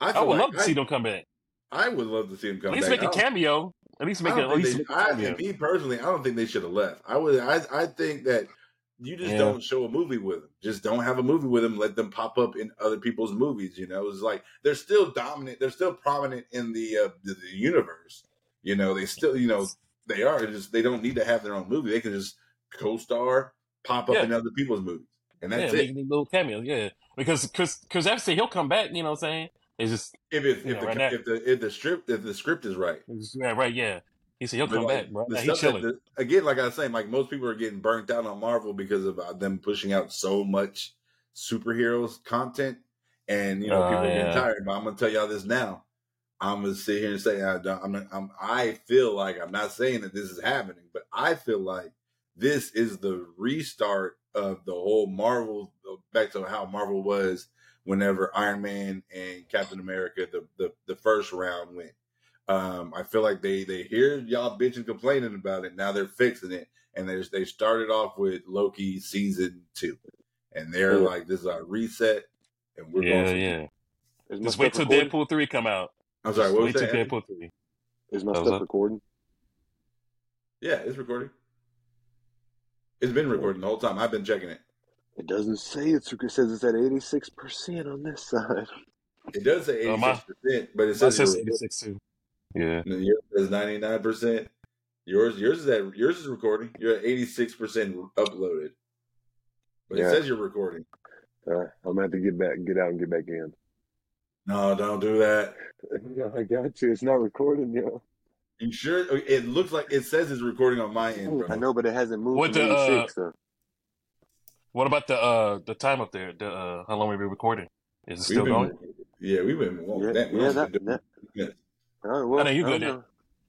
I, feel would like love to see them come back. I, I would love to see them come At least back. make a cameo. At least make I it. At least they- make a I, cameo. and me personally, I don't think they should have left. I would. I. I think that you just Yeah. don't show a movie with them. Just don't have a movie with them. Let them pop up in other people's movies. You know, it's like they're still dominant. They're still prominent in the uh, the, the universe. You know, they still. You know, they are. It's just they don't need to have their own movie. They can just co-star, pop up Yeah. in other people's movies, and that's yeah, it. little cameos. Yeah, because because Evans said he'll come back. You know what I'm saying? It's just If it, if, Yeah, the, right if the if the script if the script is right. yeah, right. Yeah, he said he'll But, come like, back, bro. He's stuff that- the- again, like I was saying, like most people are getting burnt out on Marvel because of uh, them pushing out so much superheroes content, and you know Oh, people are yeah. getting tired. But I'm gonna tell y'all this now. I'm gonna sit here and say I don't, I'm, I'm I feel like I'm not saying that this is happening, but I feel like this is the restart of the whole Marvel back to how Marvel was whenever Iron Man and Captain America the the, the first round went. Um, I feel like they they hear y'all bitching complaining about it. Now they're fixing it, and they they started off with Loki season two, and they're Yeah. like, "This is our reset," and we're Yeah, going. From, yeah. Is Just wait till recording? Deadpool three come out. I'm sorry, what wait till that? Andy? Deadpool three. Is my How's stuff recording? Yeah, it's recording. It's been recording the whole time. I've been checking it. It doesn't say it's. It says it's at eighty six percent on this side. It does say Oh, eighty my- six percent, but it says says eighty six too. Yeah. No, yours says ninety nine percent. Yours yours is at yours is recording. You're at eighty six percent uploaded, but it says you're recording. Uh, I'm gonna have to get back, get out, and get back in. No, don't do that. I got you. It's not recording, yo. You sure? It looks like it says it's recording on my end, bro. I know, but it hasn't moved What to the, uh, 86. So. What about the uh the time up there? The uh how long we been recording? Is it We've still been- going? Yeah, we've been. Well, Yeah, that, yeah, that, that. Minutes. All right, well, I know you I good know.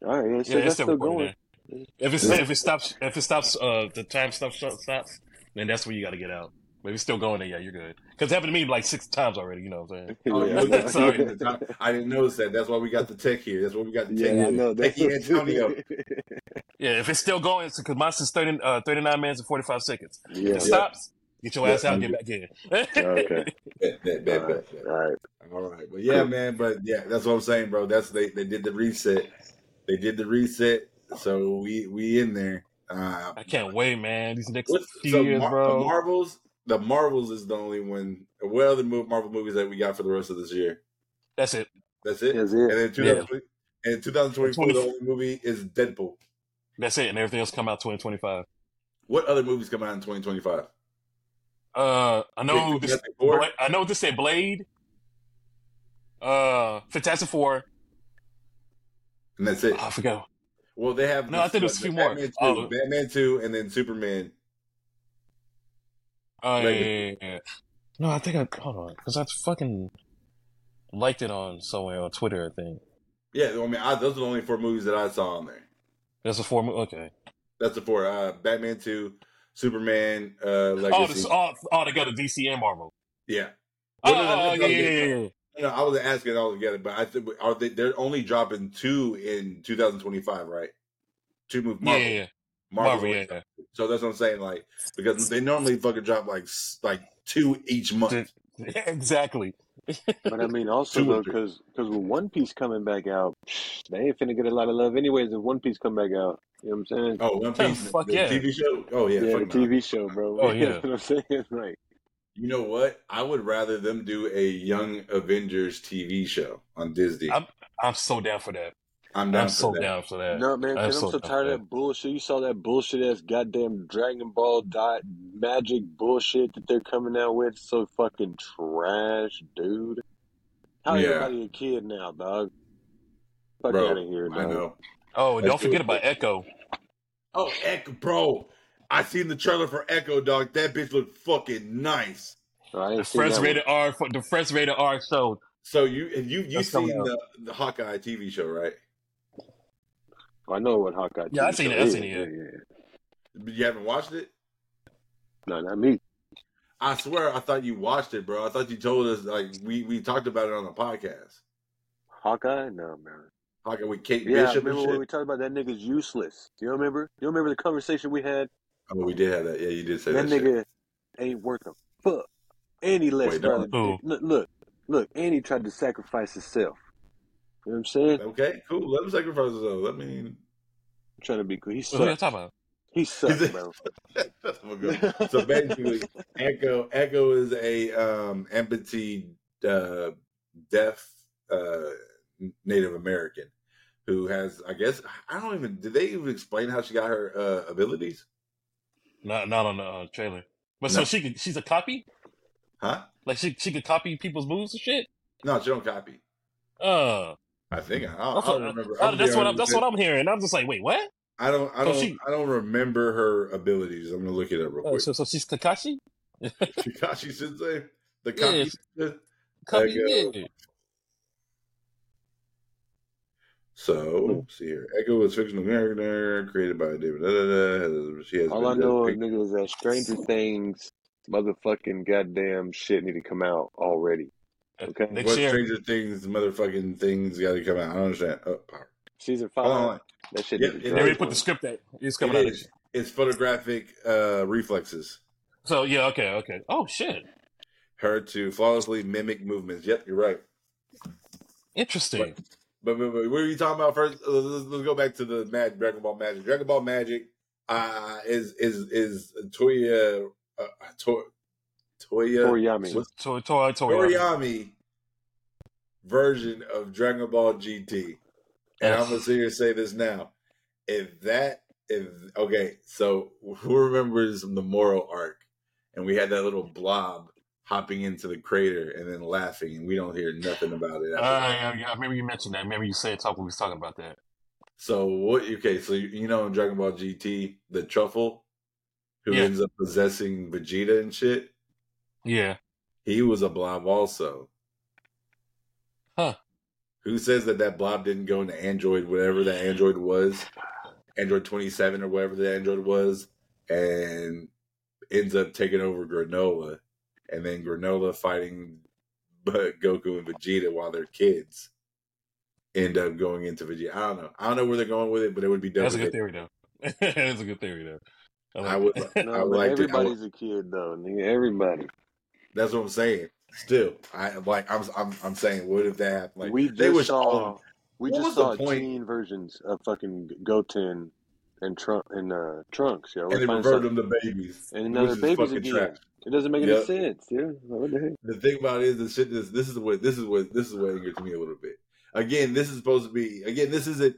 All right, yeah, it Yeah, it's that's still still recording. going. There. If it's if it stops if it stops uh the time stops stops then that's where you got to get out. Maybe still going there. Yeah, you're good. Because it happened to me like six times already. You know what I'm saying? Oh, Yeah. yeah, Sorry. I didn't notice that. That's why we got the tech here. That's why we got the tech Yeah, I here. know. That's Techie Antonio. Yeah, if it's still going, because mine says 30, uh, 39 minutes and 45 seconds. If yeah. it stops, get your ass Yeah. out and get back in. Okay. Bet, bet, bet, bet. All right. All right. but yeah, man. But yeah, that's what I'm saying, bro. That's they they did the reset. They did the reset, so we we in there. Uh, I can't wait, man. These next what's, few so years, Mar- bro. the Marvels, the Marvels is the only one. What other mo- Marvel movies that we got for the rest of this year? That's it. That's it. That's it. And then 2020, and 2024, the only movie is Deadpool. That's it. And everything else come out 2025. What other movies come out in 2025? Uh, I know this. Bla- I know this said Blade. Uh, Fantastic Four. And that's it. Oh, I forgot. Well, they have No, I think there's a few more. Batman 2, Oh. Batman 2, and then Superman. Oh yeah, yeah, yeah. No, I think I hold on because I fucking liked it on somewhere on Twitter. I think Yeah, I mean, I, those are the only four movies that I saw on there. that's a four. Okay. That's the four. Uh, Batman 2, Superman, uh, Oh, Legacy. this all all together DC and Marvel. yeah. Oh, Well, no, no, oh, yeah, yeah, yeah, yeah. No, I wasn't asking all together, but I think are they? They're only dropping two in 2025, right? Two move Yeah, Marvel. yeah, yeah. Marvel. Marvel, yeah, yeah. So that's what I'm saying. Like because they normally fucking drop like like two each month. exactly. But I mean, also though, because because with One Piece coming back out, they ain't finna get a lot of love anyways. If One Piece come back out, you know what I'm saying? Oh, One Oh, Piece, fuck the yeah. TV show. Oh yeah, yeah, the fuck no. TV show, bro. Oh, You yeah. know what I'm saying? Like, You know what? I would rather them do a Young Avengers TV show on Disney. I'm, I'm- I'm so down for that. down I'm for so that. down for that. no, man, I'm because I'm so so tired of that bullshit. You saw that bullshit ass goddamn Dragon Ball dot magic bullshit that they're coming out with. So fucking trash, dude. How Yeah. everybody a kid now, dog? Fuck Bro, out of here, dog. I know. Oh, don't forget about Echo. Oh, Echo, bro. I seen the trailer for Echo, dog. That bitch looked fucking nice. Oh, I The ain't seen first rated R for the first rated R show. So you have you you That's seen the, the Hawkeye TV show, right? I know what Hawkeye. Yeah, I seen show it, I seen it, yeah. yeah, yeah. But You haven't watched it? No, not me. I swear, I thought you watched it, bro. I thought you told us like we we talked about it on the podcast. Hawkeye? No, man. Hawkeye with Kate Yeah, Bishop and remember shit. when we talked about that nigga's useless? Do You remember? You remember the conversation we had? oh, we did have that. Yeah, you did say That that. shit. nigga ain't worth a fuck. And he let Wait, no. Look, look, look, and he tried to sacrifice himself. You know what I'm saying? Okay, cool. Let him sacrifice himself. Let me. trying to be cool. He What are you sucks. talking about? He sucks, bro. so basically, Echo Echo is a um, empathy uh, deaf uh, Native American who has, I guess, I don't even. Did they even explain how she got her uh, abilities? Not not on the uh, trailer. But No. so she could, she's a copy. Huh? Like she she could copy people's moves and shit. No, she don't copy. Uh, I think I, I, what, remember. uh, I'm that's what I'm, that's what I'm hearing. I'm just like, wait, what? I don't. I don't. she- I don't remember her abilities. I'm gonna look at it up real Oh, quick. so so she's Kakashi. Kakashi Sensei, the Yeah, copy. Copy. Echo. Yeah. So Hmm. let's see here. Echo is fictional character created by David. Da, da, da. She has All I know, depicted- nigga, is that Stranger Things motherfucking goddamn shit need to come out already. Okay. Next What year. Stranger Things, motherfucking things got to come out. I don't understand. Oh, power. Season Hold five, on. that shit Yep, need They already put the script that it's coming It out. is. It's photographic uh, reflexes. So yeah, okay, okay. Oh shit, Her to flawlessly mimic movements. Yep, you're right. interesting. But, but, but what are you talking about first? Uh, Let's, let's go back to the Mad Dragon Ball Magic. Dragon Ball Magic uh, is is is Toya uh, to, Toya Toriyami. What's- Tor Tor Tor. Toriyami version of Dragon Ball GT. And I'm gonna sit here and say this now. If that if okay, so who remembers the Moro arc? And we had that little blob hopping into the crater and then laughing, and we don't hear nothing about it. Uh, yeah, yeah, I remember you mentioned that. Maybe you said talk when we was talking about that. So what? Okay, so you, you know in Dragon Ball GT, the Tuffle who Yeah. ends up possessing Vegeta and shit, Yeah. he was a blob also. Huh. Who says that that blob didn't go into Android, whatever that Android was, Android 27 or whatever the Android was, and ends up taking over Granolah, and then Granolah fighting but Goku and Vegeta while they're kids end up going into Vegeta. I don't know. I don't know where they're going with it, but it would be dope. That's a good theory, though. That's a good theory, though. I would- it. I would but like to- I would- everybody's a kid though, nigga. Everybody. That's what I'm saying. Still, I like. I'm. I'm. I'm saying, what if that happened? Like we they just was saw all- we just saw point? teen versions of fucking Goten and Trunk and uh, Trunks, yo. and they We're reverted them to babies, And now which they're babies again. trash. It doesn't make Yep. any sense, yeah. What the heck? The thing about it is, the shit is this is what this is what this is what angers me a little bit. Again, this is supposed to be. Again, this isn't.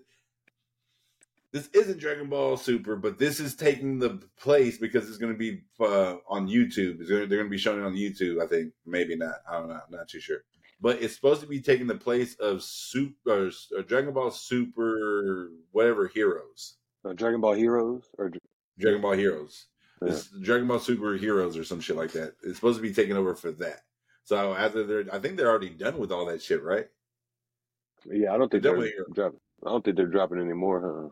This isn't Dragon Ball Super, but this is taking the place because it's going to be uh, on YouTube. It's gonna, they're going to be showing it on YouTube. I think maybe not. I don't know. I'm not too sure. But it's supposed to be taking the place of Super or Dragon Ball Super whatever Heroes, Uh, Dragon Ball Heroes or Dragon Ball Heroes. Yeah. Dragon Ball Super Heroes or some shit like that. It's supposed to be taking over for that. So after they're, I think they're already done with all that shit, right? yeah, I don't think They're they're done with Heroes. dropping. I don't think they're dropping anymore, huh?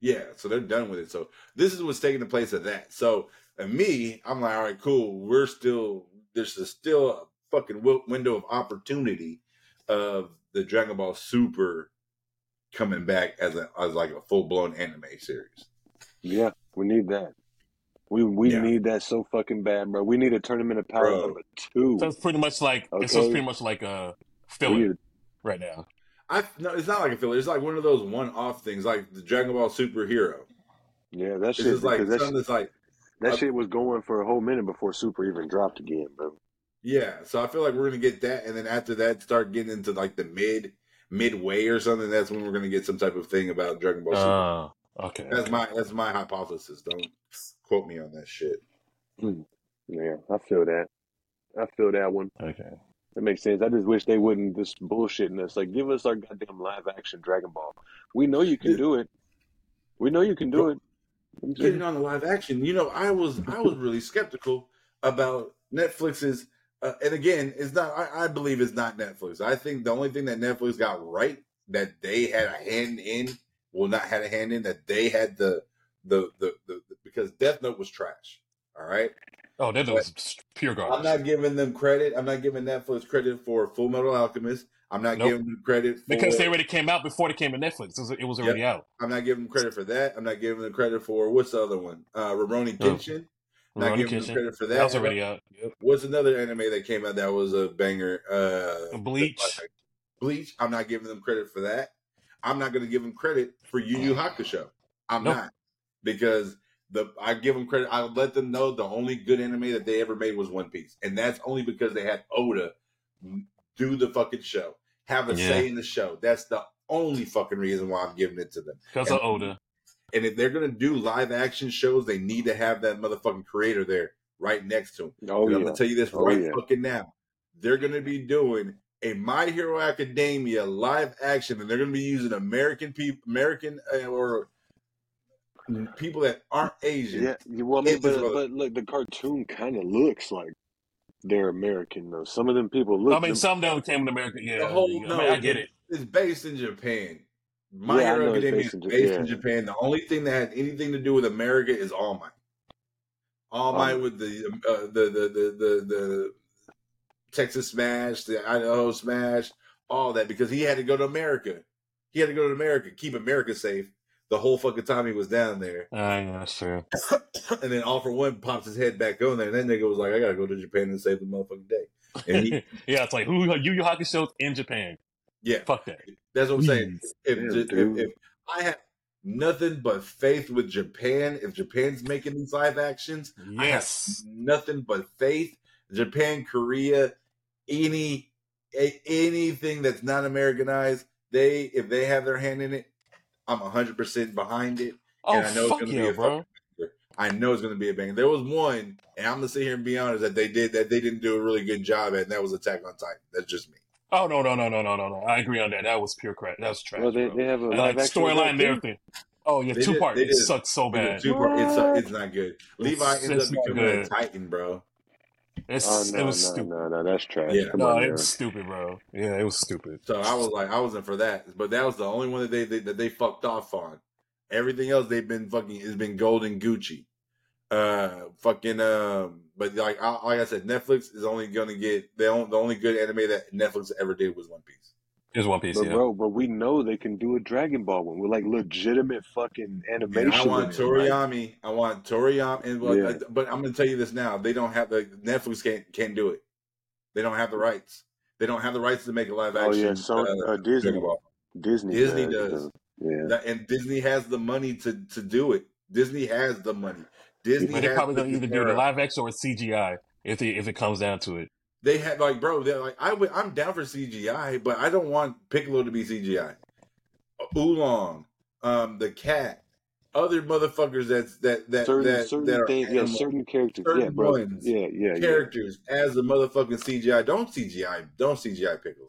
Yeah, so they're done with it. So this is what's taking the place of that. So and me, I'm like, all right, cool. We're still there's a, still a fucking window of opportunity of the Dragon Ball Super coming back as a as like a full blown anime series. Yeah, we need that. We we Yeah. need that so fucking bad, bro. We need a tournament of power Bro. number two. So it's pretty much like it's Okay. just pretty much like a We filler need- right now. I no, it's not like a filler. It's like one of those one off things, like the Dragon Ball Superhero. yeah, that shit. just like because that, something that's like that uh, shit was going for a whole minute before Super even dropped again, bro. Yeah, so I feel like we're gonna get that, and then after that, start getting into like the mid midway or something. That's when we're gonna get some type of thing about Dragon Ball Super. Oh, okay. that's my that's my hypothesis. Don't quote me on that shit. Yeah, I feel that. I feel that one. Okay. That makes sense. I just wish they wouldn't just bullshitting us. Like, give us our goddamn live action Dragon Ball. We know you can do it. We know you can do it. Getting on the live action, you know, I was I was really skeptical about Netflix's. Uh, and again, it's not. I, I believe it's not Netflix. I think the only thing that Netflix got right that they had a hand in, well, not had a hand in, that they had the the, the, the because Death Note was trash. All right. Oh, that was pure garbage. I'm not giving them credit. I'm not giving Netflix credit for Full Metal Alchemist. I'm not Nope. giving them credit for, because they already came out before they came to Netflix. It was, it was already out. I'm not giving them credit for that. I'm not giving them credit for what's the other one? Uh Rurouni Oh. Kenshin. Not giving Kenshin. them credit for that. That was already out. Yep. What's another anime that came out that was a banger? Uh, Bleach. Bleach. I'm not giving them credit for that. I'm not going to give them credit for Yu Yu Hakusho. I'm Nope. not because the I give them credit. I let them know the only good anime that they ever made was One Piece, and that's only because they had Oda do the fucking show, have a Yeah. say in the show. That's the only fucking reason why I'm giving it to them. Because of Oda. And if they're gonna do live action shows, they need to have that motherfucking creator there right next to him. Oh, And I'm gonna tell you this Oh, right yeah. fucking now. They're gonna be doing a My Hero Academia live action, and they're gonna be using American people, American uh, or people that aren't Asian. Yeah, you- well, I mean, but, a- but look, the cartoon kind of looks like they're American, though. Some of them people look. I mean, them- some don't came to America. Yeah, The whole I, mean, no, I get it. It's based in Japan. My Yeah, Hero know it's Academia based is in based Ja- in. Japan. The only thing that had anything to do with America is All Might. All Might Um, with the, uh, the, the the the the Texas Smash, the Idaho Smash, all that because he had to go to America. He had to go to America, keep America safe the whole fucking time he was down there. Uh, yeah, that's true. and then All for One pops his head back on there, and that nigga was like, "I gotta go to Japan and save the motherfucking day." And he, yeah, it's like who are Yu Yu Hakusho in Japan. yeah, Fuck that. That's what I'm saying. Please. If, Yeah, if, if I have nothing but faith with Japan, if Japan's making these live actions, I have Yes. nothing but faith. Japan, Korea, any a, anything that's not Americanized, they if they have their hand in it, I'm 100 percent behind it. Oh I know it's gonna be a bro. I know it's going to be a banger. There was one, and I'm gonna sit here and be honest that they did that they didn't do a really good job at, and that was Attack on Titan. That's just me. Oh no no no no no no no. I agree on that. That was pure crap. That was trash. well, they, bro. they have a like storyline that, and everything. Oh yeah, They two did- part. they It did- sucked so bad. two part- It's, uh, it's not good. Levi It's- ends up not becoming a. Titan, bro. It's Oh it was no, stupid. no, no, that's trash. Yeah. Come No, on, it man. was stupid, bro. Yeah, it was stupid. So I was like, I wasn't for that, but that was the only one that they, they that they fucked off on. Everything else they've been fucking has been golden Gucci. Uh, fucking um, but like I, like I said, Netflix is only gonna get the only, the only good anime that Netflix ever did was One Piece. It's One Piece, But yeah. bro, but we know they can do a Dragon Ball one with like legitimate fucking animation. And I want in it, like- Toriyami. I want Toriyami, and but, Yeah. but I'm gonna tell you this now: they don't have the Netflix can't can't do it. They don't have the rights. They don't have the rights to make a live action. Oh action. yeah, so uh, uh, Disney. Dragon Ball. Disney. Disney does. does. Yeah. That- and Disney has the money to to do it. Disney has the money. Disney But they're has probably the gonna either do the era. live action or CGI if it, if it comes down to it. They had like, bro, they're like, I would, I'm down for CGI, but I don't want Piccolo to be CGI. Oolong, um, the cat, other motherfuckers that's that that certain that, certain that are things, yeah, certain characters, certain yeah, bro, ones, yeah, yeah, yeah. characters as the motherfucking CGI. Don't CGI, don't CGI Piccolo.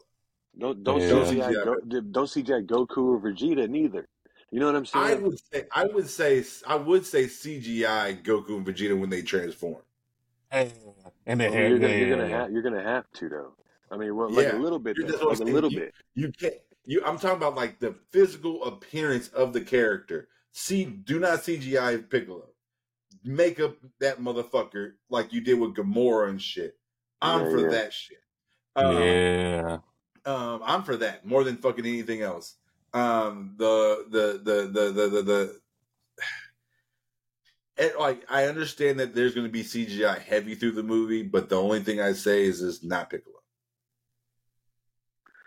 Don't don't Yeah. CGI Go, don't CGI Goku or Vegeta neither. You know what I'm saying? I saying? would say, I would say, I would say CGI Goku and Vegeta when they transform. And then I mean, yeah, you're gonna you're gonna have you're gonna have to though. I mean, well, like Yeah. a little bit, though, like I'm a little You- bit. You can't. You. I'm talking about like the physical appearance of the character. See, do not CGI Piccolo. Make up that motherfucker like you did with Gamora and shit. I'm Yeah, for yeah. that shit. Um, yeah. um, I'm for that more than fucking anything else. Um, the the the the the the, the it, like I understand that there's going to be CGI heavy through the movie, but the only thing I say is is not Piccolo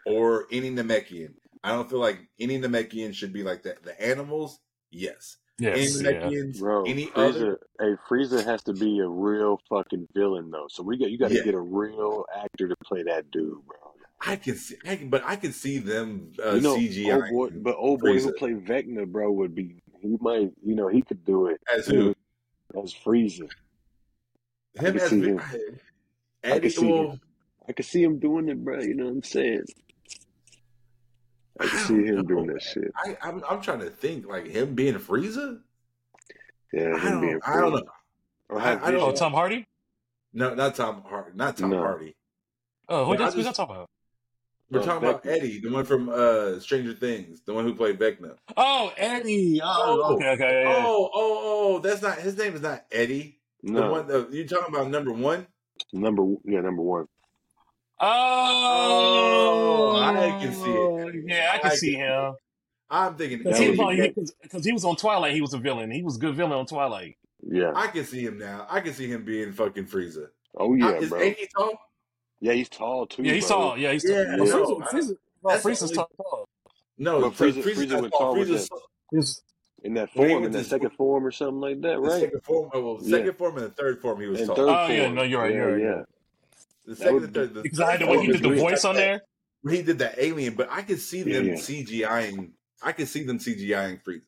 or any Namekian. I don't feel like any Namekian should be like that. The animals, yes. Yes, any yeah. Namekians, Bro, any Frieza, other, hey, Frieza has to be a real fucking villain though. So we got you got to Yeah. get a real actor to play that dude, bro. I can see, I can, but I can see them uh, you know, CGI. old boy, but old boy who Frieza. played Vecna, bro, would be he might, you know, he could do it as who? as Frieza. Him can as see Vi- him. I Eddie. can see well, him. I could see him doing it, bro. You know what I'm saying? I can I see him know, doing man. that shit. I, I'm, I'm trying to think like him being Frieza. Yeah, I him being don't, I don't know. Or I- I don't- Oh, Tom Hardy? No, not Tom Hardy. Not Tom No. Hardy. Oh, who But I does who's that just- talking about? We're Uh, talking about Eddie, the one from uh, Stranger Things, the one who played Vecna. Oh, Eddie. Oh, Oh, okay, okay, yeah, yeah. Oh, oh, oh! That's not his name. Is not Eddie. The No, one the, you talking about number one? number yeah, number one. Oh, I can see it. Yeah, I can I see can- him. I'm thinking Because That he, was was Eddie. a on- he was on Twilight. He was a villain. He was a good villain on Twilight. Yeah. I can see him now. I can see him being fucking Frieza. Oh yeah, is bro. Eddie tall? Yeah, he's tall too. Yeah, he's bro. tall. Yeah, he's Yeah, tall. But yeah. Frieza, Frieza, well, the Frieza's only- tall. tall. No, But so Frieza- Frieza not went tall. tall with Frieza's He's- In that form, in that to- second form or something like that, the right? second form. Well, Yeah. second form and the third form, he was And tall. third Oh, form. yeah, no, you're right, Yeah, you're right, yeah. you're The second would and third. The Because I the third way form he did the voice on there. when he did the alien, but I could see Yeah, them yeah. CGIing. I could see them CGIing Frieza.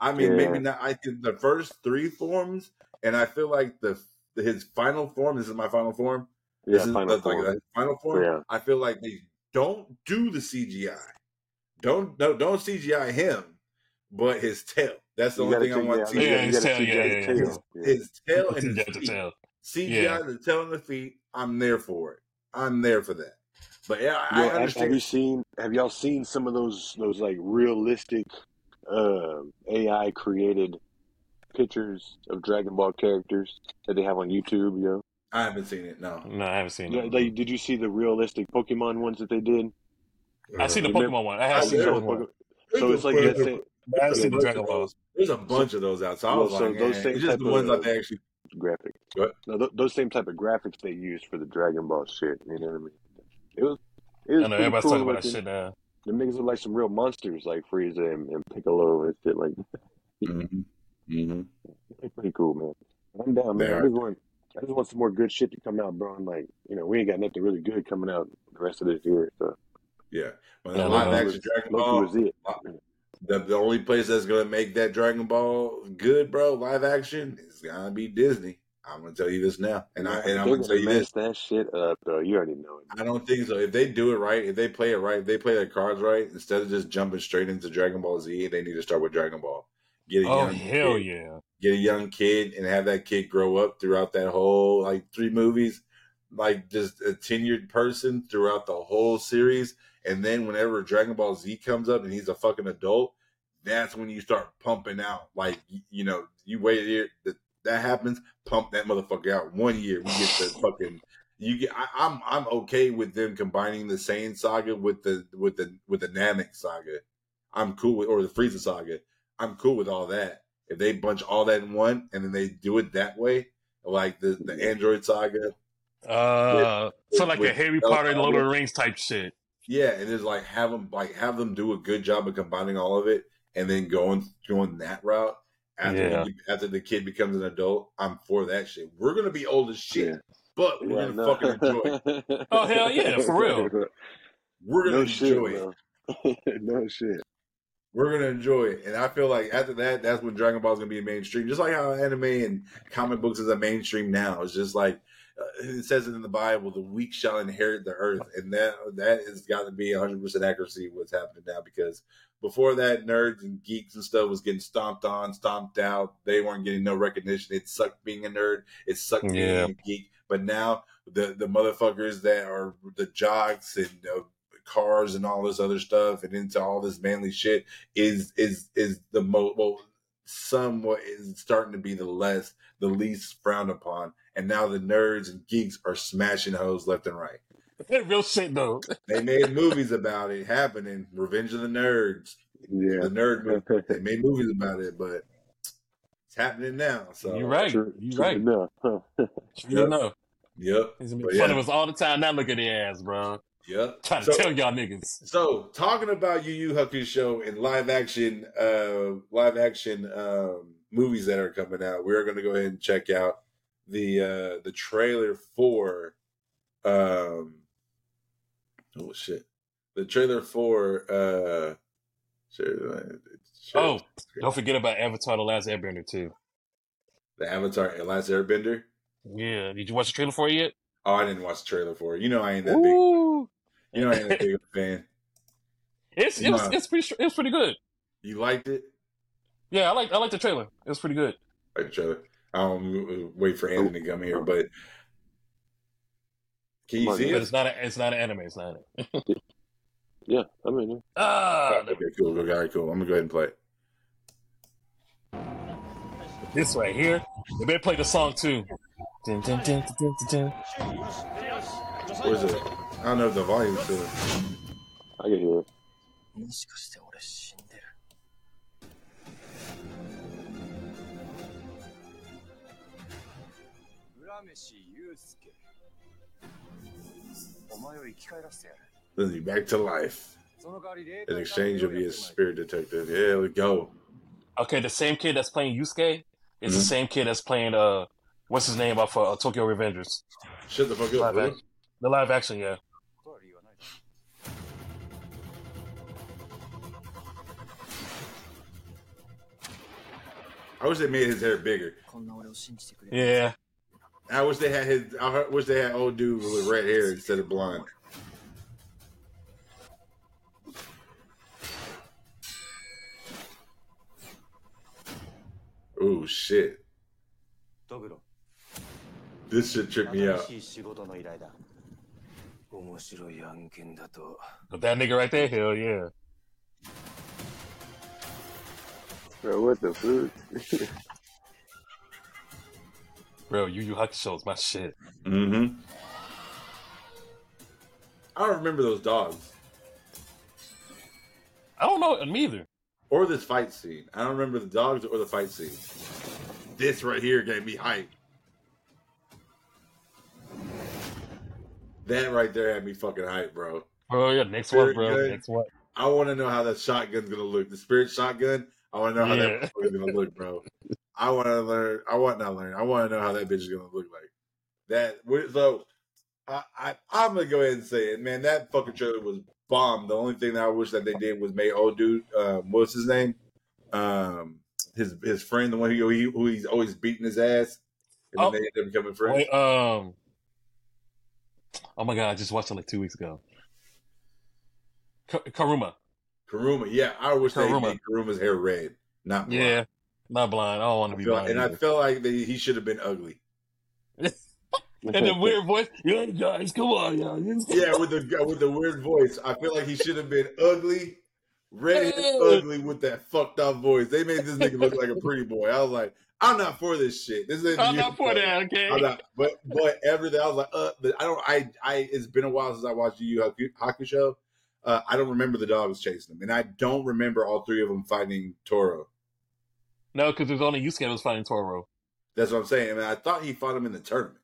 I mean, Yeah. maybe not. I could the first three forms, and I feel like the his final form. This is my final form. Yeah, this is final the, form. like the final form. Yeah. I feel like they don't do the CGI. Don't no, don't CGI him, but his tail. That's the You only gotta thing I want. check- to yeah, Yeah, CGI. his tail, CGI yeah, his yeah, tail. His, Yeah. his tail and his feet. tell. CGI Yeah. the tail and the feet. I'm there for it. I'm there for that. But yeah, I, Yo, I have, have you seen? Have y'all seen some of those those like realistic uh, AI created pictures of Dragon Ball characters that they have on YouTube? Yo, I haven't seen it. No. No, I haven't seen it. they, did you see the realistic Pokemon ones that they did? I seen the Pokemon one. I I have seen the did. Pokemon one. So it's like bunch that same I have there's a seen the bunch Dragon of Ball. those. There's a bunch of those out. So I Well, was so like, those same just type the ones of- that they actually. graphic. What? No, th- those same type of graphics they used for the Dragon Ball shit. You know what I mean? It was. It was I know pretty everybody's cool talking about that shit now. The niggas look like some real monsters, like Frieza and, and Piccolo and shit. Like, Mm-hmm. Mm-hmm. they're pretty cool, man. I'm down, They man. I are. just want, I just want some more good shit to come out, bro. And like, you know, we ain't got nothing really good coming out the rest of this year. So Yeah. When Yeah, the live no. action Dragon Ball, was it. Uh, the, the only place that's gonna make that Dragon Ball good, bro, live action is gonna be Disney. I'm gonna tell you this now, and I and I'm gonna tell you mess this. that shit up, though. You already know it. I don't think so. If they do it right, if they play it right, if they play their cards right, instead of just jumping straight into Dragon Ball Z, they need to start with Dragon Ball. Get a Oh young hell kid, yeah! Get a young kid and have that kid grow up throughout that whole like three movies, like just a tenured person throughout the whole series. And then whenever Dragon Ball Z comes up and he's a fucking adult, that's when you start pumping out. Like you know, you wait here. The, that happens, pump that motherfucker out. One year, we get the fucking. You get. I, I'm I'm okay with them combining the Saiyan saga with the with the with the Namek saga. I'm cool with or the Frieza saga. I'm cool with all that. If they bunch all that in one and then they do it that way, like the the Android saga, Uh, so like a Harry Potter and Lord of the Rings type shit. yeah, and it's like have them like have them do a good job of combining all of it, and then going going that route. After, Yeah. the, after the kid becomes an adult, I'm for that shit. We're gonna be old as shit, Yeah. but we're Yeah, gonna no. fucking enjoy. it. Oh, hell yeah, for real. We're gonna no shit, enjoy it. no shit. We're gonna enjoy it, and I feel like after that, that's when Dragon Ball is gonna be mainstream. Just like how anime and comic books is a mainstream now. It's just like uh, it says it in the Bible: "The weak shall inherit the earth," and that that has got to be 100 percent accuracy what's happening now. Because before that, nerds and geeks and stuff was getting stomped on, stomped out. They weren't getting no recognition. It sucked being a nerd. It sucked Yeah. being a geek. But now the the motherfuckers that are the jocks and uh, cars and all this other stuff and into all this manly shit is is is the most well somewhat is starting to be the less the least frowned upon and now the nerds and geeks are smashing hoes left and right Real shit though. they made movies about it happening revenge of the nerds Yeah. the nerd movie they made movies about it but it's happening now so You're right. True, You're true right. enough. Huh. You know, yep he's gonna But fun yeah. of us all the time. Now look at the ass, bro. Yep Trying to So- tell y'all niggas. So, talking about Yu Yu Hakusho and live action, uh, live action um, movies that are coming out, we are going to go ahead and check out the uh, the trailer for. Um, oh shit! The trailer for. Uh, share- share- Oh, don't forget about Avatar: The Last Airbender too. the Avatar The Last Airbender. Yeah, did you watch the trailer for it yet? Oh, I didn't watch the trailer for it. You know, I ain't that big. Ooh. You know, I ain't that big of fan. It's it was Nah. it's pretty it's pretty good. You liked it? Yeah, I like I like the trailer. It was pretty good. like the trailer. I don't wait for Anthony to come here, but can you on, see But it? it's not a, it's not an anime. It's not. An, Yeah, I'm mean, ah, Okay, cool. All right, cool. I'm gonna go ahead and play it. this right here. They better play the song too. Dun, dun, dun. Where's it? I don't know if the volume's good. I can hear it. Sends you back to life. In exchange, you'll be a spirit detective. Yeah, we go. Okay, the same kid that's playing Yusuke is mm-hmm. the same kid that's playing uh, what's his name off uh, Tokyo Revengers. Shut the fuck up. Live act- the live action, yeah. I wish they made his hair bigger. Yeah. I wish they had his. I wish they had old dude with red hair instead of blonde. Oh shit. This should trip me out. But that nigga right there, hell yeah. Bro, what the fuck? Bro, Yu Yu Hakusho is my shit. Mm-hmm. I don't remember those dogs I don't know me either. or this fight scene. I don't remember the dogs or the fight scene. This right here gave me hype. That right there had me fucking hype, bro. Oh yeah, next Very one, bro. good. Next one. I want to know how that shotgun's gonna look. The spirit shotgun. I want to know how Yeah. that is gonna look, bro. I want to learn. I want not learn. I want to know how that bitch is gonna look like. That so. I, I I'm gonna go ahead and say it, man. That fucking trailer was bomb. The only thing that I wish that they did was make old dude. Um, what's his name? Um, his his friend, the one who, he, who he's always beating his ass, and Oh. then they end up becoming friends. Wait, um, oh my god, I just watched it like two weeks ago. Karuma. Karuma, yeah, I wish they Karuma. made Karuma's hair red, not blonde. Yeah, not blind. I don't want to be feel- blind. and I felt like they, he should have been ugly. and the weird voice. Yeah, guys, come on, y'all. Yeah, with the with the weird voice, I feel like he should have been ugly, red and ugly with that fucked up voice. They made this nigga look like a pretty boy. I was like, I'm not for this shit. This is I'm not for that. Okay. I'm not, but but everything I was like, uh, the, I don't. I I. It's been a while since I watched the Yu Yu Hakusho. Uh, I don't remember the dogs chasing them, and I don't remember all three of them fighting Toro. No, because there's only Yusuke was fighting Toro. That's what I'm saying. I mean, I thought he fought him in the tournament.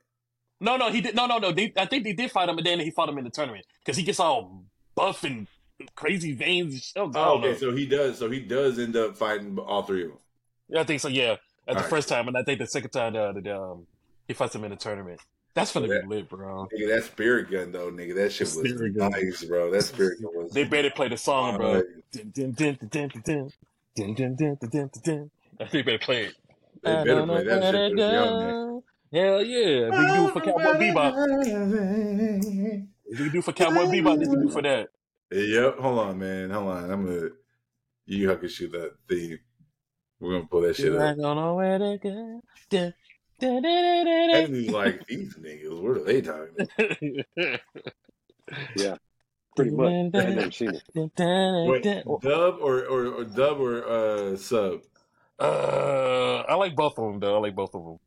No, no, he did. No, no, no. They, I think they did fight him, and then he fought him in the tournament because he gets all buff and crazy veins. Oh, okay, know. so he does. So he does end up fighting all three of them. Yeah, I think so. Yeah, at the Alright. first time, and I think the second time, uh, the, um, he fights him in the tournament. That's gonna that, be lit, bro. Nigga, that spirit gun though, nigga, that shit was nice, bro. That spirit gun was. They better play the song, bro. They better play it. They ah, better play that shit Hell yeah! If we do for Cowboy Bebop, if do for Cowboy Bebop, this do for that. Yep. Hold on, man. Hold on. I'm gonna. You have to shoot that theme. We're gonna pull that shit up like, these niggas, what are they talking? about? Yeah, pretty much. I've never seen it. dun, dun, Wait, dub or, or, or dub or uh, sub? Uh, I like both of them though. I like both of them.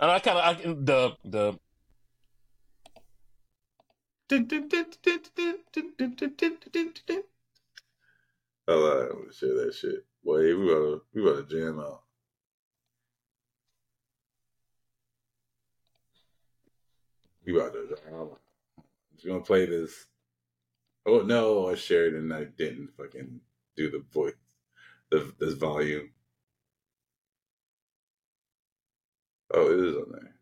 And I kind of I dub dub. Hold on, I'm gonna share that shit. Boy, we about to, we about to jam out. We about to. I'm just gonna play this. Oh no, I shared and I didn't fucking do the voice, the this volume. Oh, it is on there.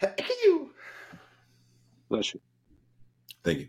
Thank you. Bless you. Thank you.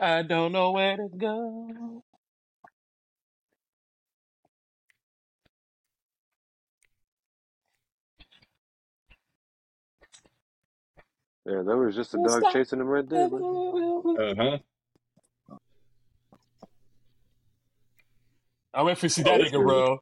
I don't know where to go. Yeah, that was just a dog chasing him right there. bro. Uh huh. I went for see that nigga, bro.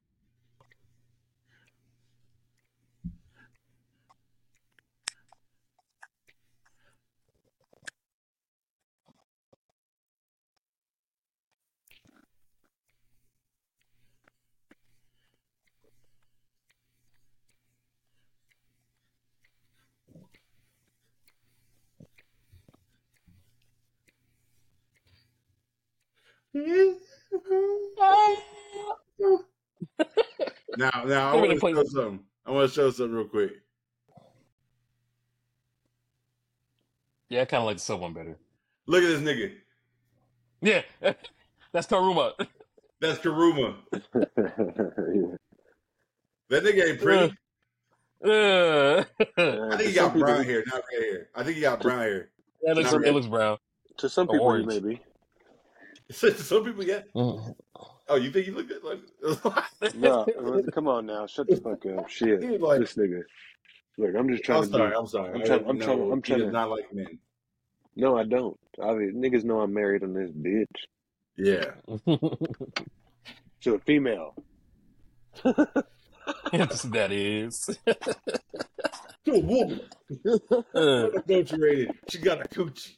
Now, now I They're want gonna play- show something. I want to show something real quick. Yeah, I kind of like the sub one better. Look at this nigga. Yeah, that's Kurama. That's Kurama. That nigga ain't pretty. Uh, I think he got brown hair, not red hair. I think he got brown hair. That looks, it looks brown. To some people, maybe. Some people, yeah. Mm. Oh, you think you look good? Like, No, come on now, shut the fuck up. Shit, He was like- this nigga. Look, I'm just trying I'm to. sorry. do- I'm sorry. I'm trying- I'm you trying- I'm trying does to- not like men. No, I don't. I mean, niggas know I'm married on this bitch Yeah. to a female. yes, that is. To a woman. Uh, Adulterated. She got a coochie.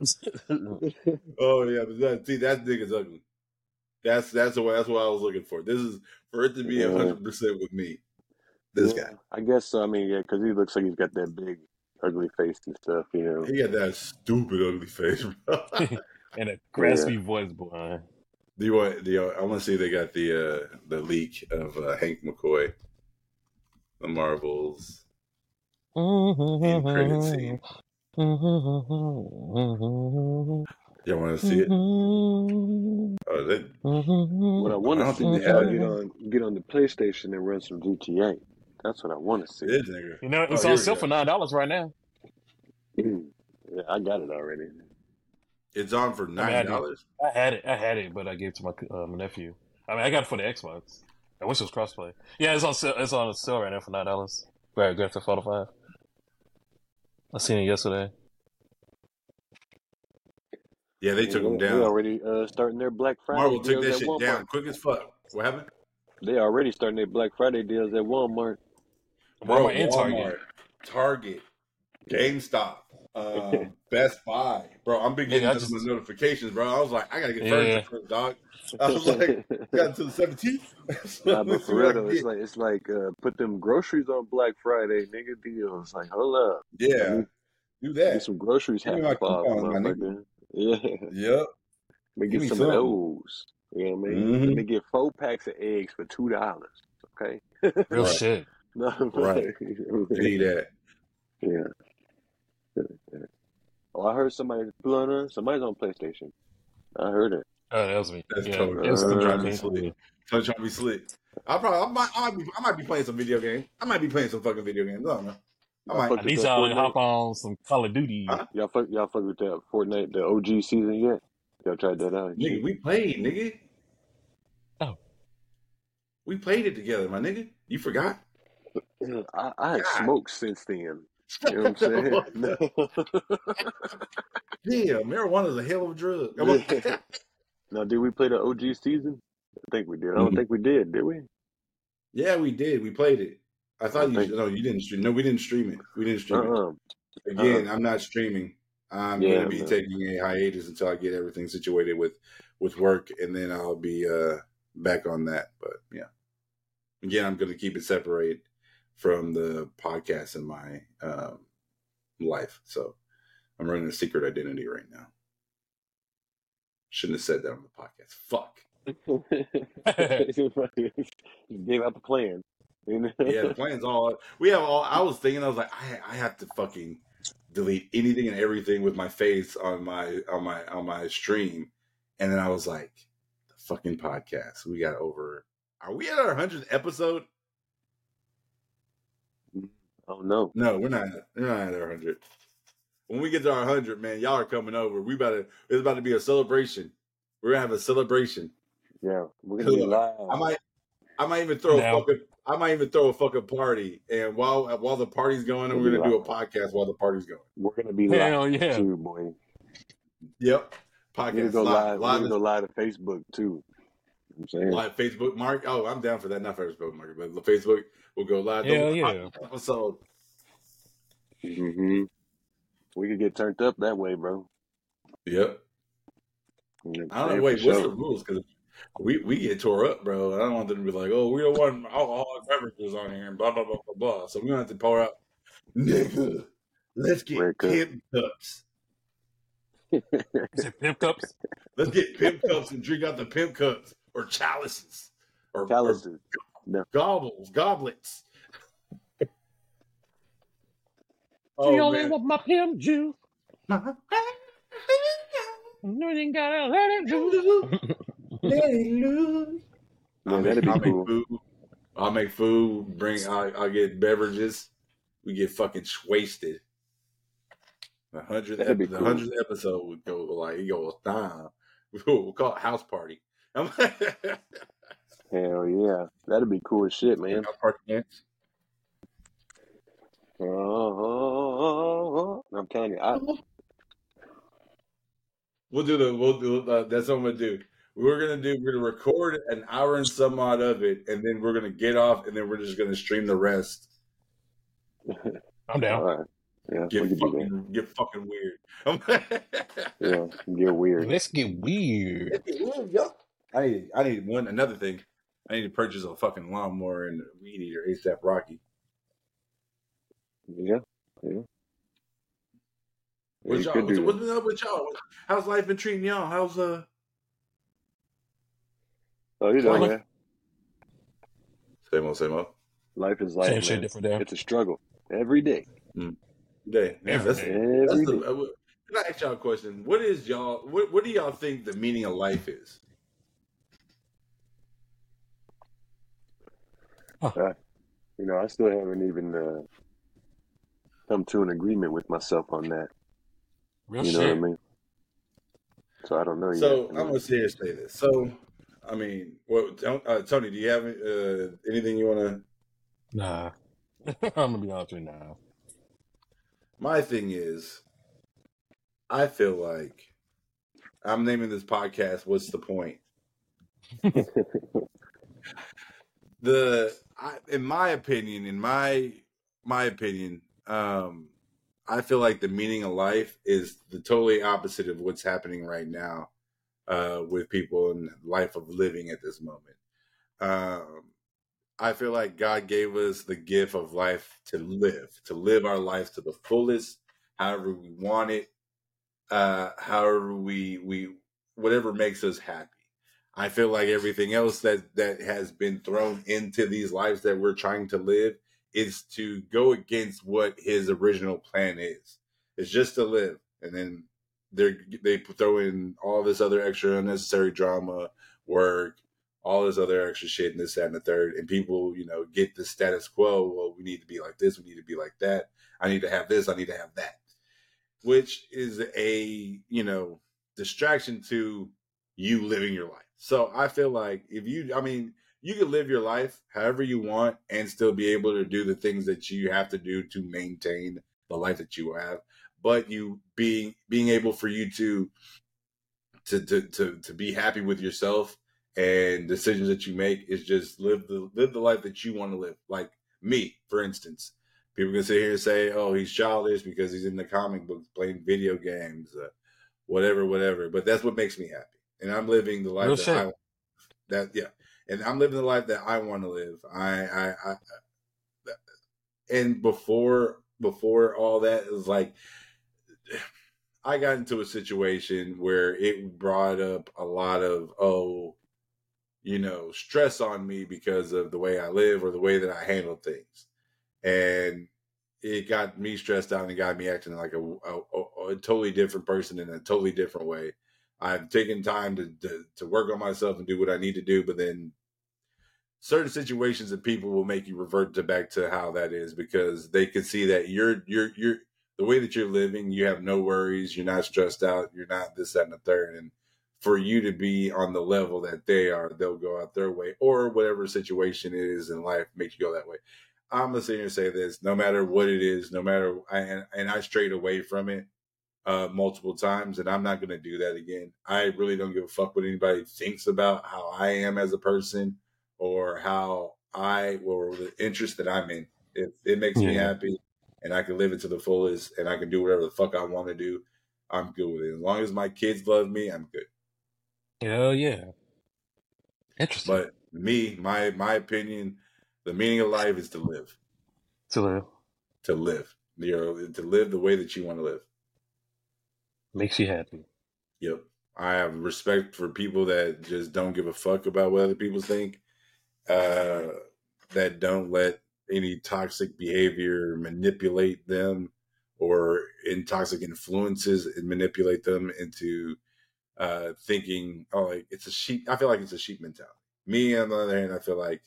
Oh yeah, but that, see that nigga's ugly. That's that's what that's what I was looking for. This is for it to be Yeah. hundred percent with me. This Yeah, guy, I guess so. I mean, yeah, because he looks like he's got that big, ugly face and stuff. You know. he got that stupid ugly face. Bro. and a graspy voice, boy. do you want? Do you, I want to see they got the uh, the leak of uh, Hank McCoy, the Marvels end credit scene. Y'all want to see it? Oh, that, What I want I to don't see think is they have y'all it. get on get on the PlayStation and run some GTA. That's what I want to see. This nigga. You know, Oh, it's here on we sale go. for nine dollars right now. yeah, I got it already. It's on for I nine had it. dollars. I had it. I had it, but I gave it to my uh, my nephew. I mean, I got it for the Xbox. I wish it was crossplay. Yeah, it's on sale. It's on sale right now for nine dollars. Right, Grand Theft Auto Five. I seen it yesterday. Yeah, they took them They down. already uh, starting their Black Friday Marvel took deals that at shit Walmart. down quick as fuck. What happened? They already starting their Black Friday deals at Walmart. Bro, Walmart and Target. Target, GameStop, um, Best Buy. Bro, I'm been getting Yeah, I nothing just- notifications, bro. I was like, I gotta get Yeah. furniture first, dog. I was like, got to the 17th. Nah, but for real though, it's like it's like uh, put them groceries on Black Friday, nigga deals. Like, hold up, yeah, do that. get some groceries Give me half my off, my nigga. motherfucker. Yeah, Yep. let me Give get me some of those. You know what I mean? Mhm. Let me get four packs of eggs for two dollars. Okay. Real Right. shit. no, Right. Need that. yeah. Oh, I heard somebody blowing on. Somebody's on PlayStation. I heard it. Oh, that was me. That's yeah, totally it was Uh, trying to be me. slick. So trying to be slick. I probably I might, I might be I might be playing some video games. I might be playing some fucking video games. I don't know. I Y'all might. I with need y'all to hop on some Call of Duty. Huh? Y'all fuck, y'all fuck with that Fortnite, the OG season yet? Y'all tried that out? Nigga, we played, nigga. Oh. We played it together, my nigga. You forgot? I, I had smoked since then. You know what I'm saying? The- Yeah, marijuana's a hell of a drug. Now, did we play the OG season? I think we did. I don't Mhm. think we did, did we? yeah, we did. We played it. I thought you Thank- no, you didn't stream. No, we didn't stream it. We didn't stream Uh-uh. it. Again, I'm not streaming. I'm Yeah, gonna be man. taking a hiatus until I get everything situated with with work, and then I'll be uh back on that. But yeah, again, I'm gonna keep it separate from the podcast and my um, life. So I'm running a secret identity right now. Shouldn't have said that on the podcast. Fuck. Gave out the plan. Yeah, the plan's all we have. All I was thinking, I was like, I, I have to fucking delete anything and everything with my face on my on my on my stream, and then I was like, the fucking podcast. We got over. Are we at our hundredth episode? Oh no. No, we're not. We're not at our hundred. When we get to our hundred, man, y'all are coming over. We about to. It's about to be a celebration. We're gonna have a celebration. Yeah, we're gonna be live. I might, I might even throw Now- a fucking, I might even throw a fucking party, and while while the party's going, we're gonna do a podcast while the party's going. We're gonna be live Hell yeah. too, boy. Yep, We're gonna podcast go live, live. We're live, gonna go live to Facebook too. You I'm saying. live Facebook mark. Oh, I'm down for that. Not Facebook mark, but the Facebook will go live. Hell Double yeah. Episode. hmm We could get turned up that way, bro. Yep. You I don't know. Wait, what's sure. the rules? Because we we get tore up, bro. I don't want them to be like, oh, we don't want alcoholic beverages on here and blah blah blah blah blah. So we're gonna have to pour out, nigga. Let's get Red cup. pimp cups. Is it pimp cups? Let's get pimp cups and drink out the pimp cups or chalices or, or Chalices. No. gobbles, goblets. She oh only man. want my pimp juice. You gotta let it loose. Yeah, I'll that'd make, I'll cool. make food. I'll make food. Bring. I'll, I'll get beverages. We get fucking wasted. The hundredth, That'd be the cool. hundredth episode would go like it goes down. We'll call it house party. House Hell yeah, that'd be cool as shit, man. party dance. Uh, I'm telling you, I, We'll do the. We'll do. Uh, that's what I'm gonna do. We're gonna do. We're gonna record an hour and some odd of it, and then we're gonna get off, and then we're just gonna stream the rest. I'm all down. right. Yeah, we Get could do fucking. Get fucking weird. Yeah, get weird. Let's get weird. I need. I need one. Another thing. I need to purchase a fucking lawnmower and a weed eater ASAP Rocky. Yeah, yeah. Yeah, What's you y'all? What's, do what's been up with y'all? How's life been treating y'all? How's uh? Oh, you know, Life? man. Same old, same old. Life is life, Same shit, different day. It's a struggle every day. Day. Yeah, Every that's, day. that's Every the. day. Uh, can I ask y'all a question? What is y'all? What What do y'all think the meaning of life is? You know, I still haven't even uh, come to an agreement with myself on that. Real You know shit. what I mean? So I don't know So yet. I I'm gonna sit here say this. So, I mean, what, uh, Tony? Do you have uh, anything you want to? Nah. I'm gonna be honest with you now. My thing is, I feel like I'm naming this podcast. What's the point? the I, in my opinion, in my my opinion, um, I feel like the meaning of life is the totally opposite of what's happening right now uh, with people in life of living at this moment. Um, I feel like God gave us the gift of life to live, to live our life to the fullest, however we want it, uh, however we we whatever makes us happy. I feel like everything else that that has been thrown into these lives that we're trying to live is to go against what his original plan is. It's just to live, and then they they throw in all this other extra unnecessary drama, work, all this other extra shit, and this, that, and the third. And people, you know, get the status quo. Well, we need to be like this. We need to be like that. I need to have this. I need to have that, which is a you know distraction to you living your life. So I feel like if you, I mean, you can live your life however you want and still be able to do the things that you have to do to maintain the life that you have. But you being being able for you to to to to, to be happy with yourself and decisions that you make is just live the live the life that you want to live. Like me, for instance. People can sit here and say, "Oh, he's childish because he's in the comic books, playing video games, uh, whatever, whatever." But that's what makes me happy, and I'm living the life Real that shit. I that yeah, and I'm living the life that I want to live. I I, I uh, and before before all that is like I got into a situation where it brought up a lot of oh, you know, stress on me because of the way I live or the way that I handle things, and it got me stressed out and got me acting like a, a, a totally different person in a totally different way. I've taken time to, to to work on myself and do what I need to do, but then certain situations and people will make you revert to back to how that is because they can see that you're you're you're the way that you're living, you have no worries, you're not stressed out, you're not this, that, and the third. And for you to be on the level that they are, they'll go out their way, or whatever situation it is in life makes you go that way. I'm gonna sit here and say this: no matter what it is, no matter, and, and I strayed away from it uh, multiple times, and I'm not gonna do that again. I really don't give a fuck what anybody thinks about how I am as a person or how I or the interest that I'm in. If it makes me happy and I can live it to the fullest and I can do whatever the fuck I want to do, I'm good with it. As long as my kids love me, I'm good. Hell yeah. Interesting. But me, my my opinion, the meaning of life is to live. to live. To live. You know, to live the way that you want to live. Makes you happy. Yep. I have respect for people that just don't give a fuck about what other people think. Uh, that don't let any toxic behavior manipulate them or in toxic influences and manipulate them into uh, thinking, oh, like it's a sheep. I feel like it's a sheep mentality. Me, on the other hand, I feel like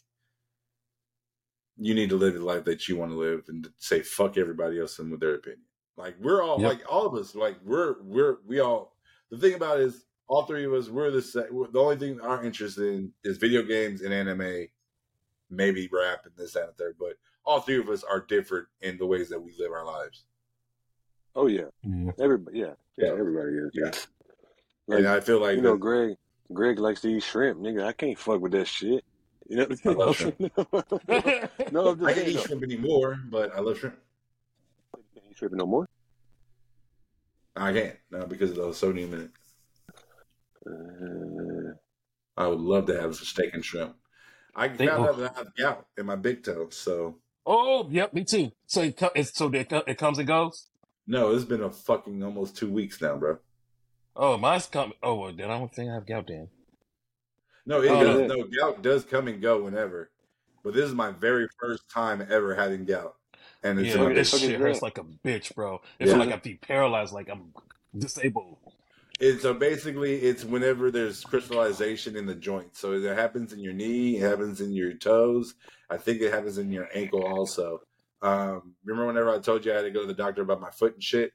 you need to live the life that you want to live and say fuck everybody else and with their opinion. Like we're all Yep. like all of us, like we're we're we all. The thing about it is, all three of us, we're the same. We're, the only thing our interest in is video games and anime, maybe rap and this that, and the third. But all three of us are different in the ways that we live our lives. oh yeah, Yeah. everybody, yeah, yeah, Yeah. everybody is. Yeah, Like and I feel like you know, that- Greg. Greg likes to eat shrimp, nigga. I can't fuck with that shit. You know, I love shrimp. no, I'm just I can't eat shrimp anymore, but I love shrimp. You can't shrimp no more. I can't now because of the sodium in it. Uh, I would love to have some steak and shrimp. I They- found oh. out that I have gout in my big toe, so oh, yep, me too. So it, co- it's, so it, comes and goes. no, it's been a fucking almost two weeks now, bro. Oh, mine's coming. Oh, well, then I don't think I have gout then. No, it Oh, does. no. No, gout does come and go whenever. But this is my very first time ever having gout, and it's Yeah, in my okay, this shit hurts like a bitch, bro. It's Yeah. like I'm be paralyzed, like I'm disabled. It's so basically it's whenever there's crystallization in the joint. So it happens in your knee, it happens in your toes. I think it happens in your ankle also. Um, remember whenever I told you I had to go to the doctor about my foot and shit?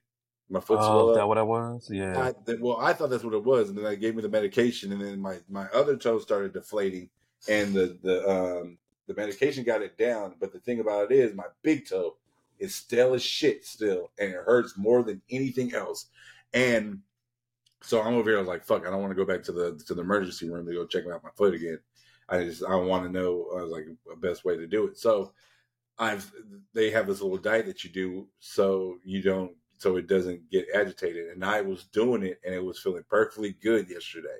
My foot Oh, swelled is that what that was? Yeah. I, th- well, I thought that's what it was, and then they gave me the medication, and then my my other toe started deflating, and the the um the medication got it down. But the thing about it is, my big toe is stale as shit still, and it hurts more than anything else. And so I'm over here. I was like, "Fuck, I don't want to go back to the to the emergency room to go check out my foot again." I just I want to know uh, like the best way to do it. So I've they have this little diet that you do so you don't so it doesn't get agitated. And I was doing it and it was feeling perfectly good yesterday.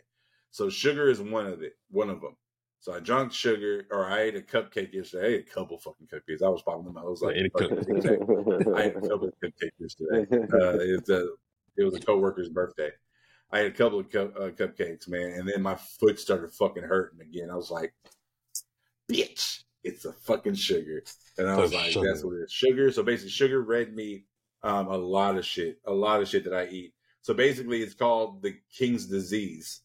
So sugar is one of it, one of them. So I drank sugar or I ate a cupcake yesterday. I ate a couple fucking cupcakes. I was popping them. I was like, I ate a fuck cup- I ate a couple of cupcakes yesterday. Uh, it, was a, it was a coworker's birthday. I had a couple of cup, uh, cupcakes, man, and then my foot started fucking hurting again. I was like, "Bitch, it's a fucking sugar," and I was So like, sugar. "That's what it is, sugar." So basically, sugar, red meat, um, a lot of shit, a lot of shit that I eat. So basically, it's called the king's disease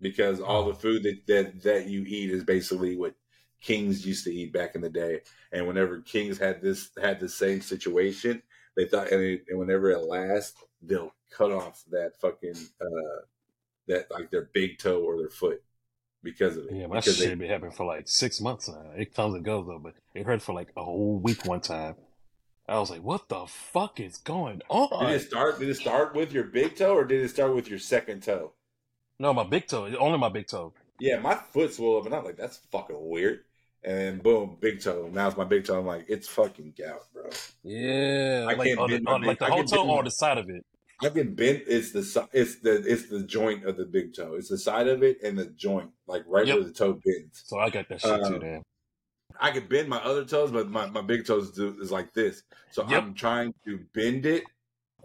because all the food that that that you eat is basically what kings used to eat back in the day. And whenever kings had this had the same situation, they thought, and, it, and whenever it lasts, they'll cut off that fucking uh that like their big toe or their foot because of it. Yeah, my because shit they, been happening for like six months now. It comes and goes though, but it hurt for like a whole week one time. I was like, "What the fuck is going on?" did it start? Did it start with your big toe or did it start with your second toe? No, my big toe. Only my big toe. Yeah, my foot swelled up, and I'm like, that's fucking weird. And then boom, big toe. Now it's my big toe. I'm like, it's fucking gout, bro. Yeah, I like can't on, the, bend my on like the I whole toe bend or the side of it. I can bend. It's the it's the it's the joint of the big toe. It's the side of it and the joint, like right Yep. where the toe bends. So I got that shit Uh, too. Then I can bend my other toes, but my, my big toes do, is like this. So Yep. I'm trying to bend it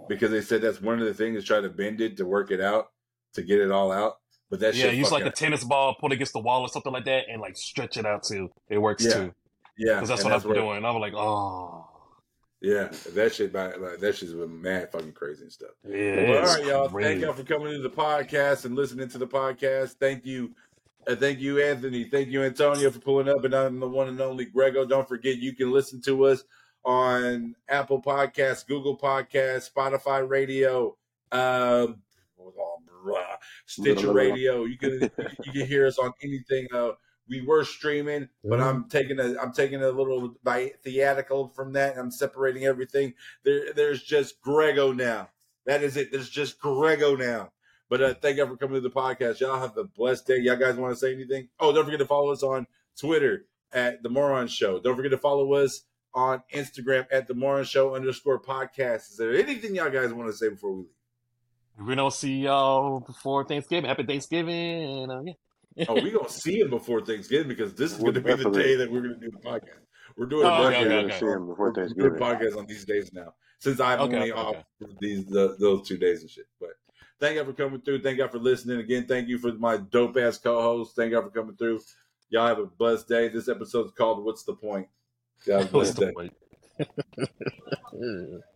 because they said that's one of the things is try to bend it to work it out to get it all out. But that yeah, use like a tennis ball, put it against the wall or something like that, and like stretch it out too. It works Yeah, too. yeah, Because that's and what I've been where- doing. I'm like, oh, Yeah, that shit, like, like, that shit's been mad fucking crazy and stuff. yeah. All right, y'all. Thank y'all for coming to the podcast and listening to the podcast. Thank you. Uh, thank you, Anthony. Thank you, Antonio, for pulling up. And I'm the one and only Grego. Don't forget, you can listen to us on Apple Podcasts, Google Podcasts, Spotify Radio, um, Stitcher Radio. You can you can hear us on anything. Uh, we were streaming, but I'm taking a I'm taking a little by theatrical from that. I'm separating everything. There, there's just Grego now. That is it. There's just Grego now. But uh, thank you for coming to the podcast. Y'all have a blessed day. Y'all guys want to say anything? Oh, don't forget to follow us on Twitter at the Moron Show. Don't forget to follow us on Instagram at the Moron Show underscore podcast. Is there anything y'all guys want to say before we leave? We're gonna see y'all before Thanksgiving. Happy Thanksgiving. And, uh, yeah. Oh, we gonna see him before Thanksgiving because this is We'll gonna be the day that we're gonna do the podcast. We're doing Oh, a okay, podcast. okay, okay. gonna see him before We're doing podcasts on these days now since I'm Okay, only okay, off these the, those two days and shit. But thank y'all for coming through. Thank y'all for listening again. Thank you for my dope ass co-host. Thank y'all for coming through. Y'all have a blessed day. This episode is called "What's the Point." Y'all have a What's blessed the day. point?